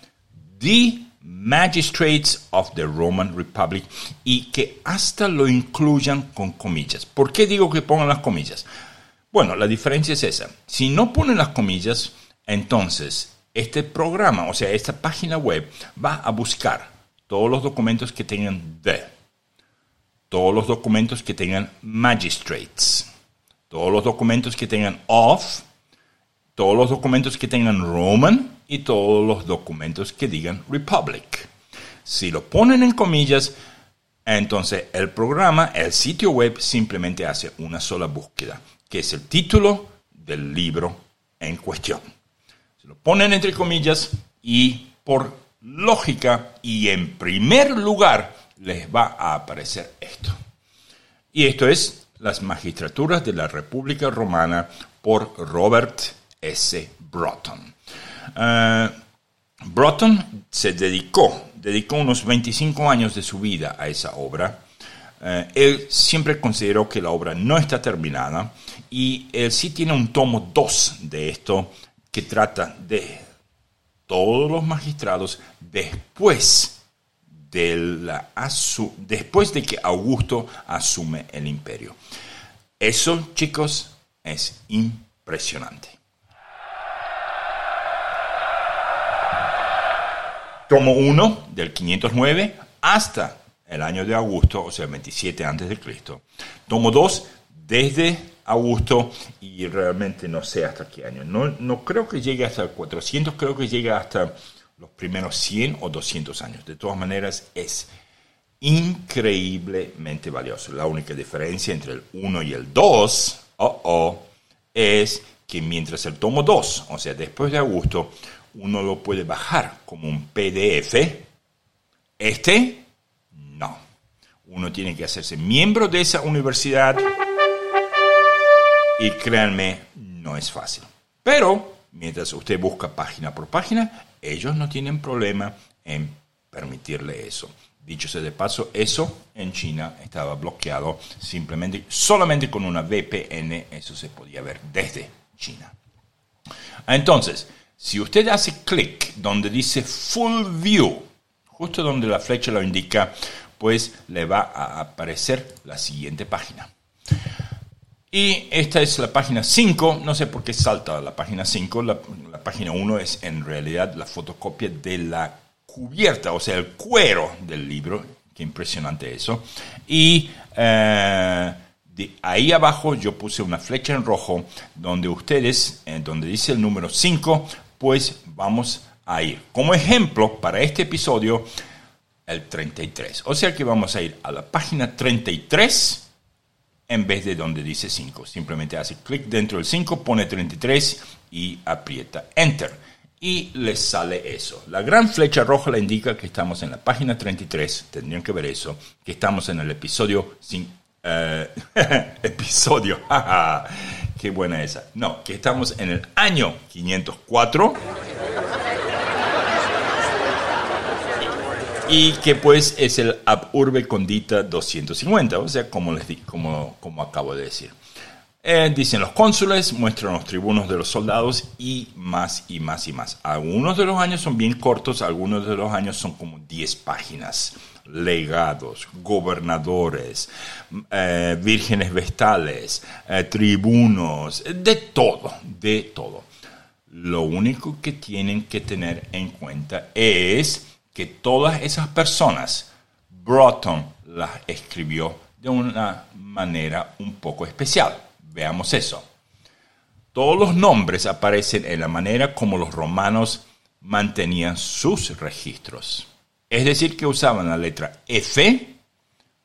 The Magistrates of the Roman Republic y que hasta lo incluyan con comillas. ¿Por qué digo que pongan las comillas? Bueno, la diferencia es esa. Si no ponen las comillas, entonces este programa, o sea, esta página web va a buscar todos los documentos que tengan de todos los documentos que tengan magistrates, todos los documentos que tengan of, todos los documentos que tengan Roman y todos los documentos que digan Republic. Si lo ponen en comillas, entonces el programa, el sitio web simplemente hace una sola búsqueda, que es el título del libro en cuestión. Se lo ponen entre comillas y por lógica y en primer lugar les va a aparecer esto. Y esto es Las Magistraturas de la República Romana por Robert S. Broughton. Uh, Broughton se dedicó, dedicó unos 25 años de su vida a esa obra. Uh, él siempre consideró que la obra no está terminada y él sí tiene un tomo 2 de esto que trata de todos los magistrados después de, la después de que Augusto asume el imperio. Eso, chicos, es impresionante. Tomo 1 del 509 hasta el año de Augusto, o sea, 27 antes de Cristo. Tomo 2 desde Augusto y realmente no sé hasta qué año. No, no creo que llegue hasta el 400, creo que llegue hasta los primeros 100 o 200 años. De todas maneras, es increíblemente valioso. La única diferencia entre el 1 y el 2 oh, oh, es que mientras el tomo 2, o sea, después de Augusto, uno lo puede bajar como un PDF, este no. Uno tiene que hacerse miembro de esa universidad y créanme, no es fácil. Pero mientras usted busca página por página, ellos no tienen problema en permitirle eso. Dicho sea de paso, eso en China estaba bloqueado simplemente, solamente con una VPN, eso se podía ver desde China. Entonces, si usted hace clic donde dice Full View, justo donde la flecha lo indica, pues le va a aparecer la siguiente página. Y esta es la página 5, no sé por qué salta la página 5, la, página 1 es en realidad la fotocopia de la cubierta, o sea, el cuero del libro, qué impresionante eso. Y eh, de ahí abajo yo puse una flecha en rojo donde ustedes, eh, donde dice el número 5, pues vamos a ir. Como ejemplo, para este episodio, el 33. O sea que vamos a ir a la página 33 en vez de donde dice 5. Simplemente hace clic dentro del 5, pone 33 y aprieta Enter. Y le sale eso. La gran flecha roja le indica que estamos en la página 33, tendrían que ver eso, que estamos en el episodio... Sin, eh, (laughs) episodio, (laughs) qué buena esa. No, que estamos en el año 504 y que pues es el Urbe Condita 250, o sea, como les di, como, como acabo de decir. Eh, dicen los cónsules, muestran los tribunos de los soldados y más y más y más. Algunos de los años son bien cortos, algunos de los años son como 10 páginas. Legados, gobernadores, eh, vírgenes vestales, eh, tribunos, de todo, de todo. Lo único que tienen que tener en cuenta es que todas esas personas, Broughton las escribió de una manera un poco especial. Veamos eso. Todos los nombres aparecen en la manera como los romanos mantenían sus registros. Es decir, que usaban la letra F,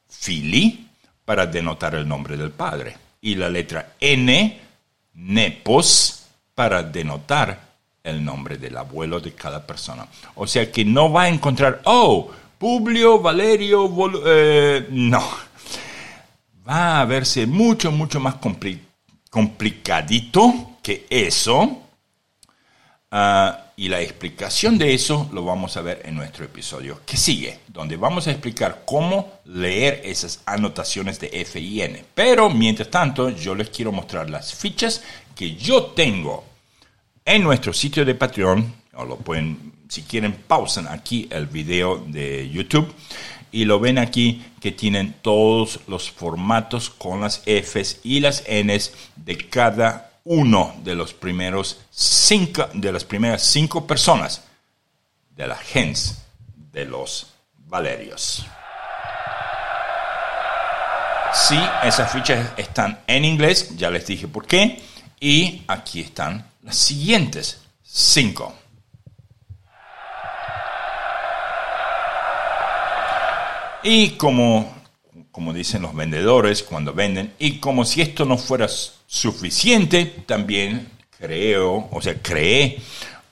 fili, para denotar el nombre del padre, y la letra N, nepos, para denotar el nombre del abuelo de cada persona. O sea que no va a encontrar, oh, Publio, Valerio, eh, no. Va a verse mucho, mucho más complicadito que eso. Ah, y la explicación de eso lo vamos a ver en nuestro episodio que sigue, donde vamos a explicar cómo leer esas anotaciones de F y N. Pero mientras tanto, yo les quiero mostrar las fichas que yo tengo en nuestro sitio de Patreon, o lo pueden, si quieren, pausen aquí el video de YouTube y lo ven aquí que tienen todos los formatos con las Fs y las Ns de cada uno de los primeros cinco, de las primeras cinco personas de la gens de los Valerios. Sí, esas fichas están en inglés, ya les dije por qué, y aquí están las siguientes cinco. Y como, como dicen los vendedores cuando venden, y como si esto no fuera suficiente, también creo, o sea, creé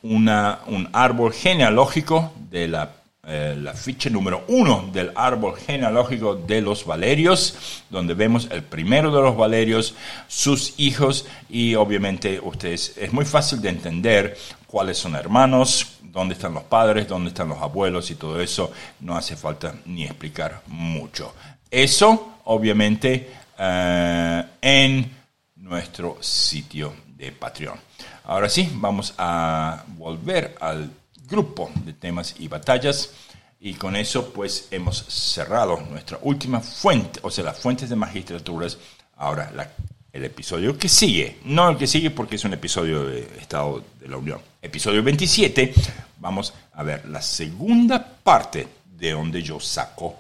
una, un árbol genealógico de la eh, la ficha número uno del árbol genealógico de los Valerios, donde vemos el primero de los Valerios, sus hijos y obviamente ustedes, es muy fácil de entender cuáles son hermanos, dónde están los padres, dónde están los abuelos y todo eso, no hace falta ni explicar mucho. Eso, obviamente, eh, en nuestro sitio de Patreon. Ahora sí, vamos a volver al grupo de temas y batallas. Y con eso, pues, hemos cerrado nuestra última fuente, o sea, las fuentes de magistraturas. Ahora, la el episodio que sigue. No el que sigue porque es un episodio de Estado de la Unión. Episodio 27, vamos a ver la segunda parte de donde yo saco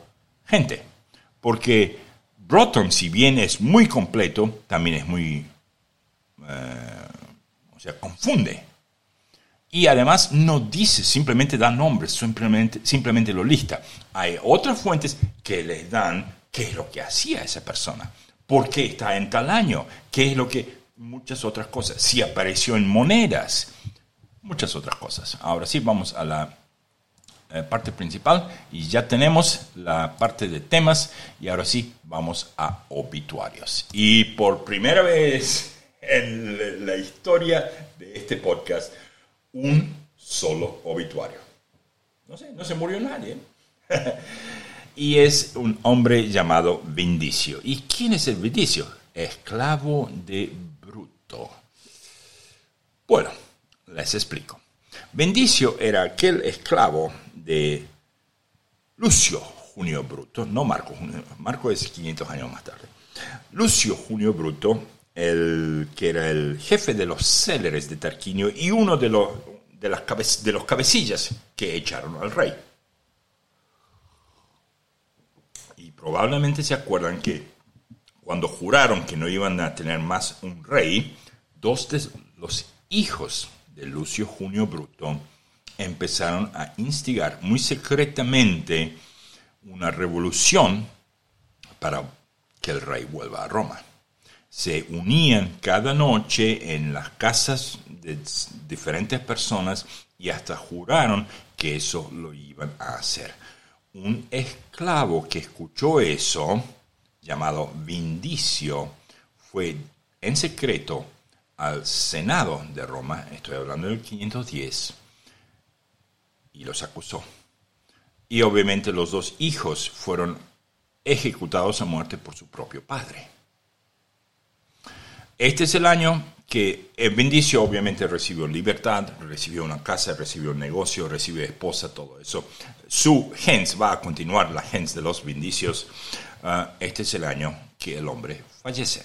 gente. Porque Broughton, si bien es muy completo, también es muy... Eh, o sea, confunde. Y además no dice, simplemente da nombres, simplemente, simplemente lo lista. Hay otras fuentes que les dan qué es lo que hacía esa persona por qué está en tal año, qué es lo que, muchas otras cosas, si apareció en monedas, muchas otras cosas. Ahora sí, vamos a la eh, parte principal y ya tenemos la parte de temas y ahora sí, vamos a obituarios. Y por primera vez en la historia de este podcast, un solo obituario. No sé, no se murió nadie. (laughs) y es un hombre llamado Vindicio. ¿Y quién es el Vindicio? Esclavo de Bruto. Bueno, les explico. Vindicio era aquel esclavo de Lucio Junio Bruto, no Marco Junio, Marco es 500 años más tarde. Lucio Junio Bruto, el que era el jefe de los céleres de Tarquinio y uno de los, de, las de los cabecillas que echaron al rey. probablemente se acuerdan que cuando juraron que no iban a tener más un rey, dos de los hijos de Lucio Junio Bruto empezaron a instigar muy secretamente una revolución para que el rey vuelva a Roma. Se unían cada noche en las casas de diferentes personas y hasta juraron que eso lo iban a hacer un esclavo que escuchó eso, llamado Vindicio, fue en secreto al Senado de Roma, estoy hablando del 510, y los acusó. Y obviamente los dos hijos fueron ejecutados a muerte por su propio padre. Este es el año que el Bendicio obviamente recibió libertad, recibió una casa, recibió un negocio, recibió esposa, todo eso. Su gens va a continuar, la gens de los Bendicios. Ah, este es el año que el hombre fallece.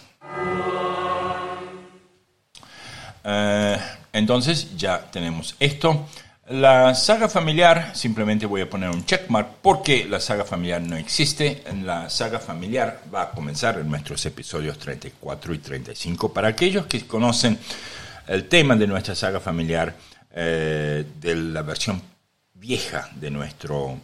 Ah, entonces ya tenemos esto. La saga familiar, simplemente voy a poner un checkmark porque la saga familiar no existe. La saga familiar va a comenzar en nuestros episodios 34 y 35. Para aquellos que conocen el tema de nuestra saga familiar, eh, de la versión vieja de nuestro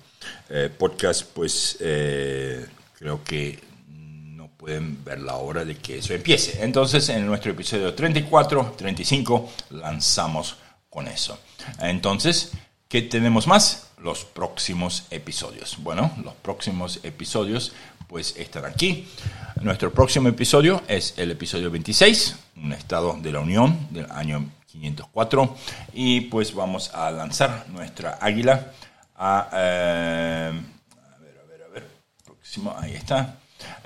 eh, podcast, pues eh, creo que no pueden ver la hora de que eso empiece. Entonces, en nuestro episodio 34, 35, lanzamos con eso. Entonces, ¿qué tenemos más? Los próximos episodios. Bueno, los próximos episodios pues están aquí. Nuestro próximo episodio es el episodio 26, un estado de la Unión del año 504 y pues vamos a lanzar nuestra águila a, eh, a ver, a ver, a ver, próximo, ahí está,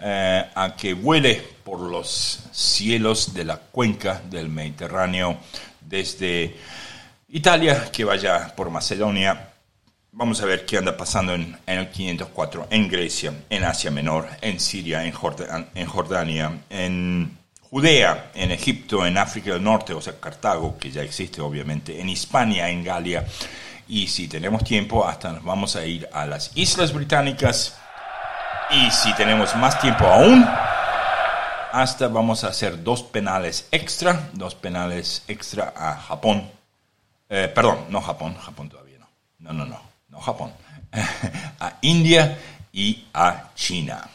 eh, a que vuele por los cielos de la cuenca del Mediterráneo desde Italia, que vaya por Macedonia. Vamos a ver qué anda pasando en, el 504 en Grecia, en Asia Menor, en Siria, en, Jordania, en Judea, en Egipto, en África del Norte, o sea, Cartago, que ya existe obviamente, en Hispania, en Galia. Y si tenemos tiempo, hasta nos vamos a ir a las Islas Británicas. Y si tenemos más tiempo aún, hasta vamos a hacer dos penales extra, dos penales extra a Japón eh, perdón, no Japón, Japón todavía no. No, no, no, no Japón. (laughs) a India y a China.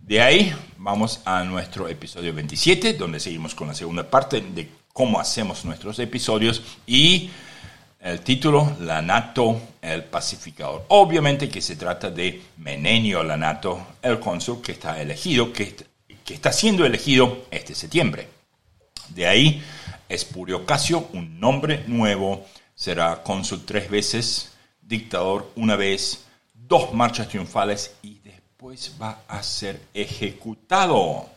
De ahí vamos a nuestro episodio 27, donde seguimos con la segunda parte de cómo hacemos nuestros episodios y el título Lanato el pacificador. Obviamente que se trata de Menenio Lanato, el cónsul que está elegido, que, que está siendo elegido este septiembre. De ahí Espurio Casio, un nombre nuevo, será cónsul tres veces, dictador una vez, dos marchas triunfales y después va a ser ejecutado.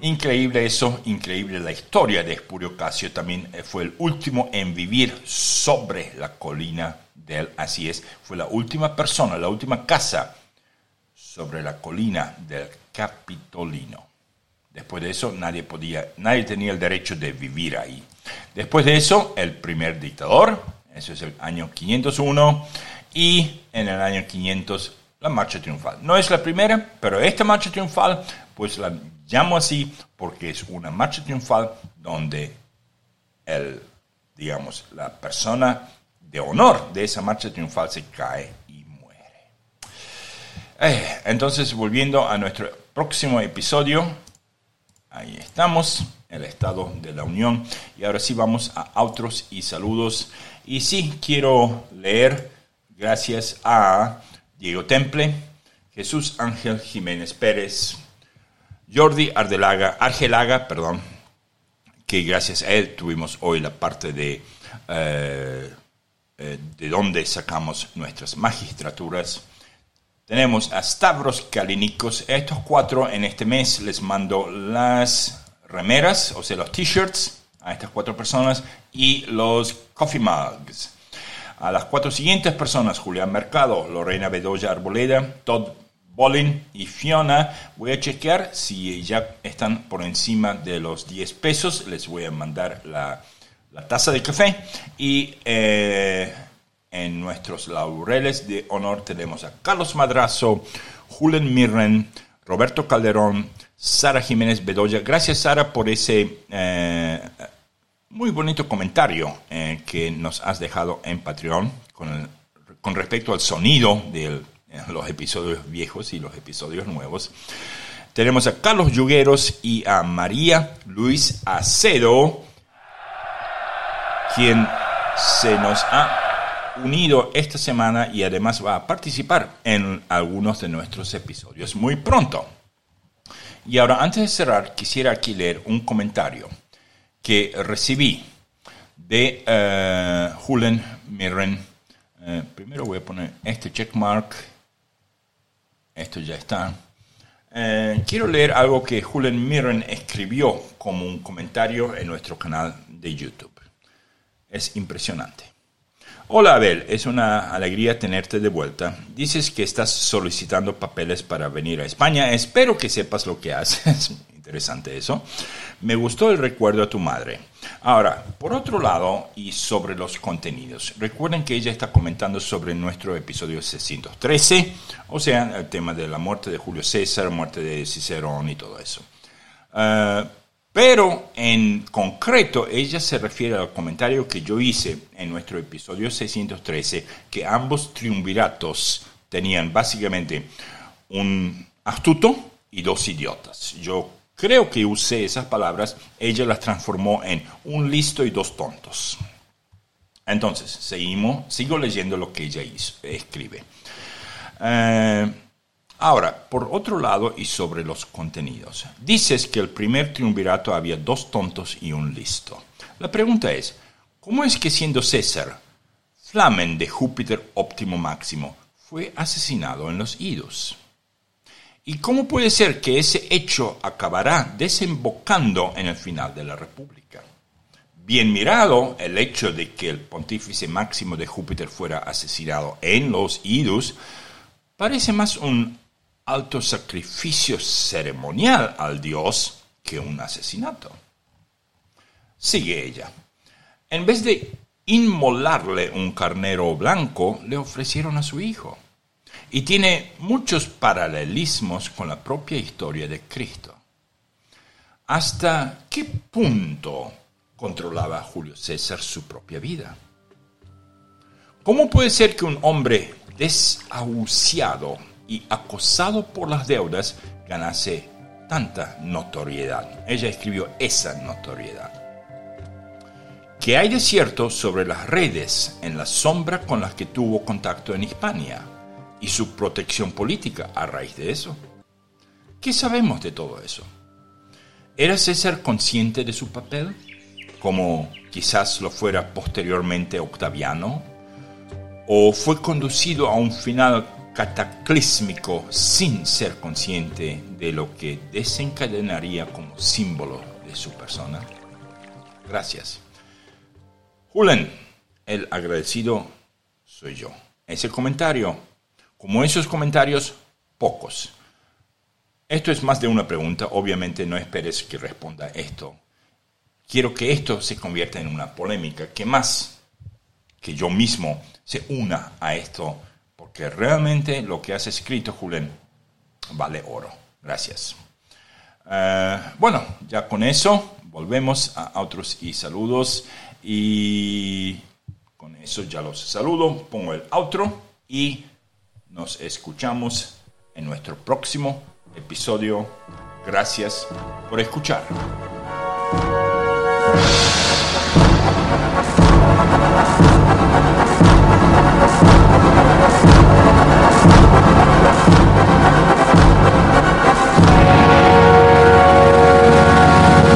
Increíble eso, increíble la historia de Espurio Casio. También eh, fue el último en vivir sobre la colina del, así es, fue la última persona, la última casa sobre la colina del Capitolino. Después de eso nadie podía, nadie tenía el derecho de vivir ahí. Después de eso, el primer dictador, eso es el año 501, y en el año 500 la marcha triunfal. No es la primera, pero esta marcha triunfal, pues la llamo así porque es una marcha triunfal donde el, digamos, la persona de honor de esa marcha triunfal se cae y muere. Eh, entonces, volviendo a nuestro próximo episodio, ahí estamos, el Estado de la Unión, y ahora sí vamos a otros y saludos. Y sí, quiero leer, gracias a Diego Temple, Jesús Ángel Jiménez Pérez, Jordi Ardelaga, Argelaga, perdón, que gracias a él tuvimos hoy la parte de eh, eh, de dónde sacamos nuestras magistraturas. Tenemos a Stavros Kalinikos. Estos cuatro en este mes les mando las remeras, o sea, los t-shirts a estas cuatro personas y los coffee mugs. A las cuatro siguientes personas, Julián Mercado, Lorena Bedoya Arboleda, Todd Bolin y Fiona, voy a chequear si ya están por encima de los 10 pesos. Les voy a mandar la, taza de café. Y eh, en nuestros laureles de honor tenemos a Carlos Madrazo, Julen Mirren, Roberto Calderón, Sara Jiménez Bedoya. Gracias, Sara, por ese eh, muy bonito comentario eh, que nos has dejado en Patreon con, con respecto al sonido de los episodios viejos y los episodios nuevos. Tenemos a Carlos Yugueros y a María Luis Acedo, quien se nos ha unido esta semana y además va a participar en algunos de nuestros episodios muy pronto. Y ahora, antes de cerrar, quisiera aquí leer un comentario que recibí de uh, Julen Mirren. Eh, primero voy a poner este checkmark. Esto ya está. Eh, quiero leer algo que Julen Mirren escribió como un comentario en nuestro canal de YouTube. Es impresionante. Hola Abel, es una alegría tenerte de vuelta. Dices que estás solicitando papeles para venir a España. Espero que sepas lo que haces. (laughs) Interesante eso. Me gustó el recuerdo a tu madre. Ahora, por otro lado, y sobre los contenidos, recuerden que ella está comentando sobre nuestro episodio 613, o sea, el tema de la muerte de Julio César, muerte de Cicerón y todo eso. Uh, pero en concreto, ella se refiere al comentario que yo hice en nuestro episodio 613, que ambos triunviratos tenían básicamente un astuto y dos idiotas. Yo creo que usé esas palabras, ella las transformó en un listo y dos tontos. Entonces, seguimos, sigo leyendo lo que ella escribe. Eh, ahora, por otro lado y sobre los contenidos, dices que el primer triunvirato había dos tontos y un listo. La pregunta es, ¿cómo es que siendo César, Flamen de Júpiter óptimo máximo, fue asesinado en los Idos? ¿Y cómo puede ser que ese hecho acabará desembocando en el final de la República? Bien mirado el hecho de que el pontífice máximo de Júpiter fuera asesinado en los Idus, parece más un alto sacrificio ceremonial al dios que un asesinato. Sigue ella. En vez de inmolarle un carnero blanco, le ofrecieron a su hijo y tiene muchos paralelismos con la propia historia de Cristo. ¿Hasta qué punto controlaba Julio César su propia vida? ¿Cómo puede ser que un hombre desahuciado y acosado por las deudas, ganase tanta notoriedad. Ella escribió esa notoriedad. ¿Qué hay de cierto sobre las redes en la sombra con las que tuvo contacto en Hispania y su protección política a raíz de eso? ¿Qué sabemos de todo eso? ¿Era César consciente de su papel? Como quizás lo fuera posteriormente Octaviano? ¿O fue conducido a un final cataclísmico sin ser consciente de lo que desencadenaría como símbolo de su persona? Gracias. Julen, el agradecido soy yo. Ese comentario, como esos comentarios, pocos. Esto es más de una pregunta, obviamente no esperes que responda esto. Quiero que esto se convierta en una polémica, que más que yo mismo se una a esto, porque realmente lo que has escrito, Julen, vale oro. Gracias. Eh, bueno, ya con eso volvemos a otros y saludos. Y con eso ya los saludo, pongo el outro y nos escuchamos en nuestro próximo episodio. Gracias por escuchar. Thank you.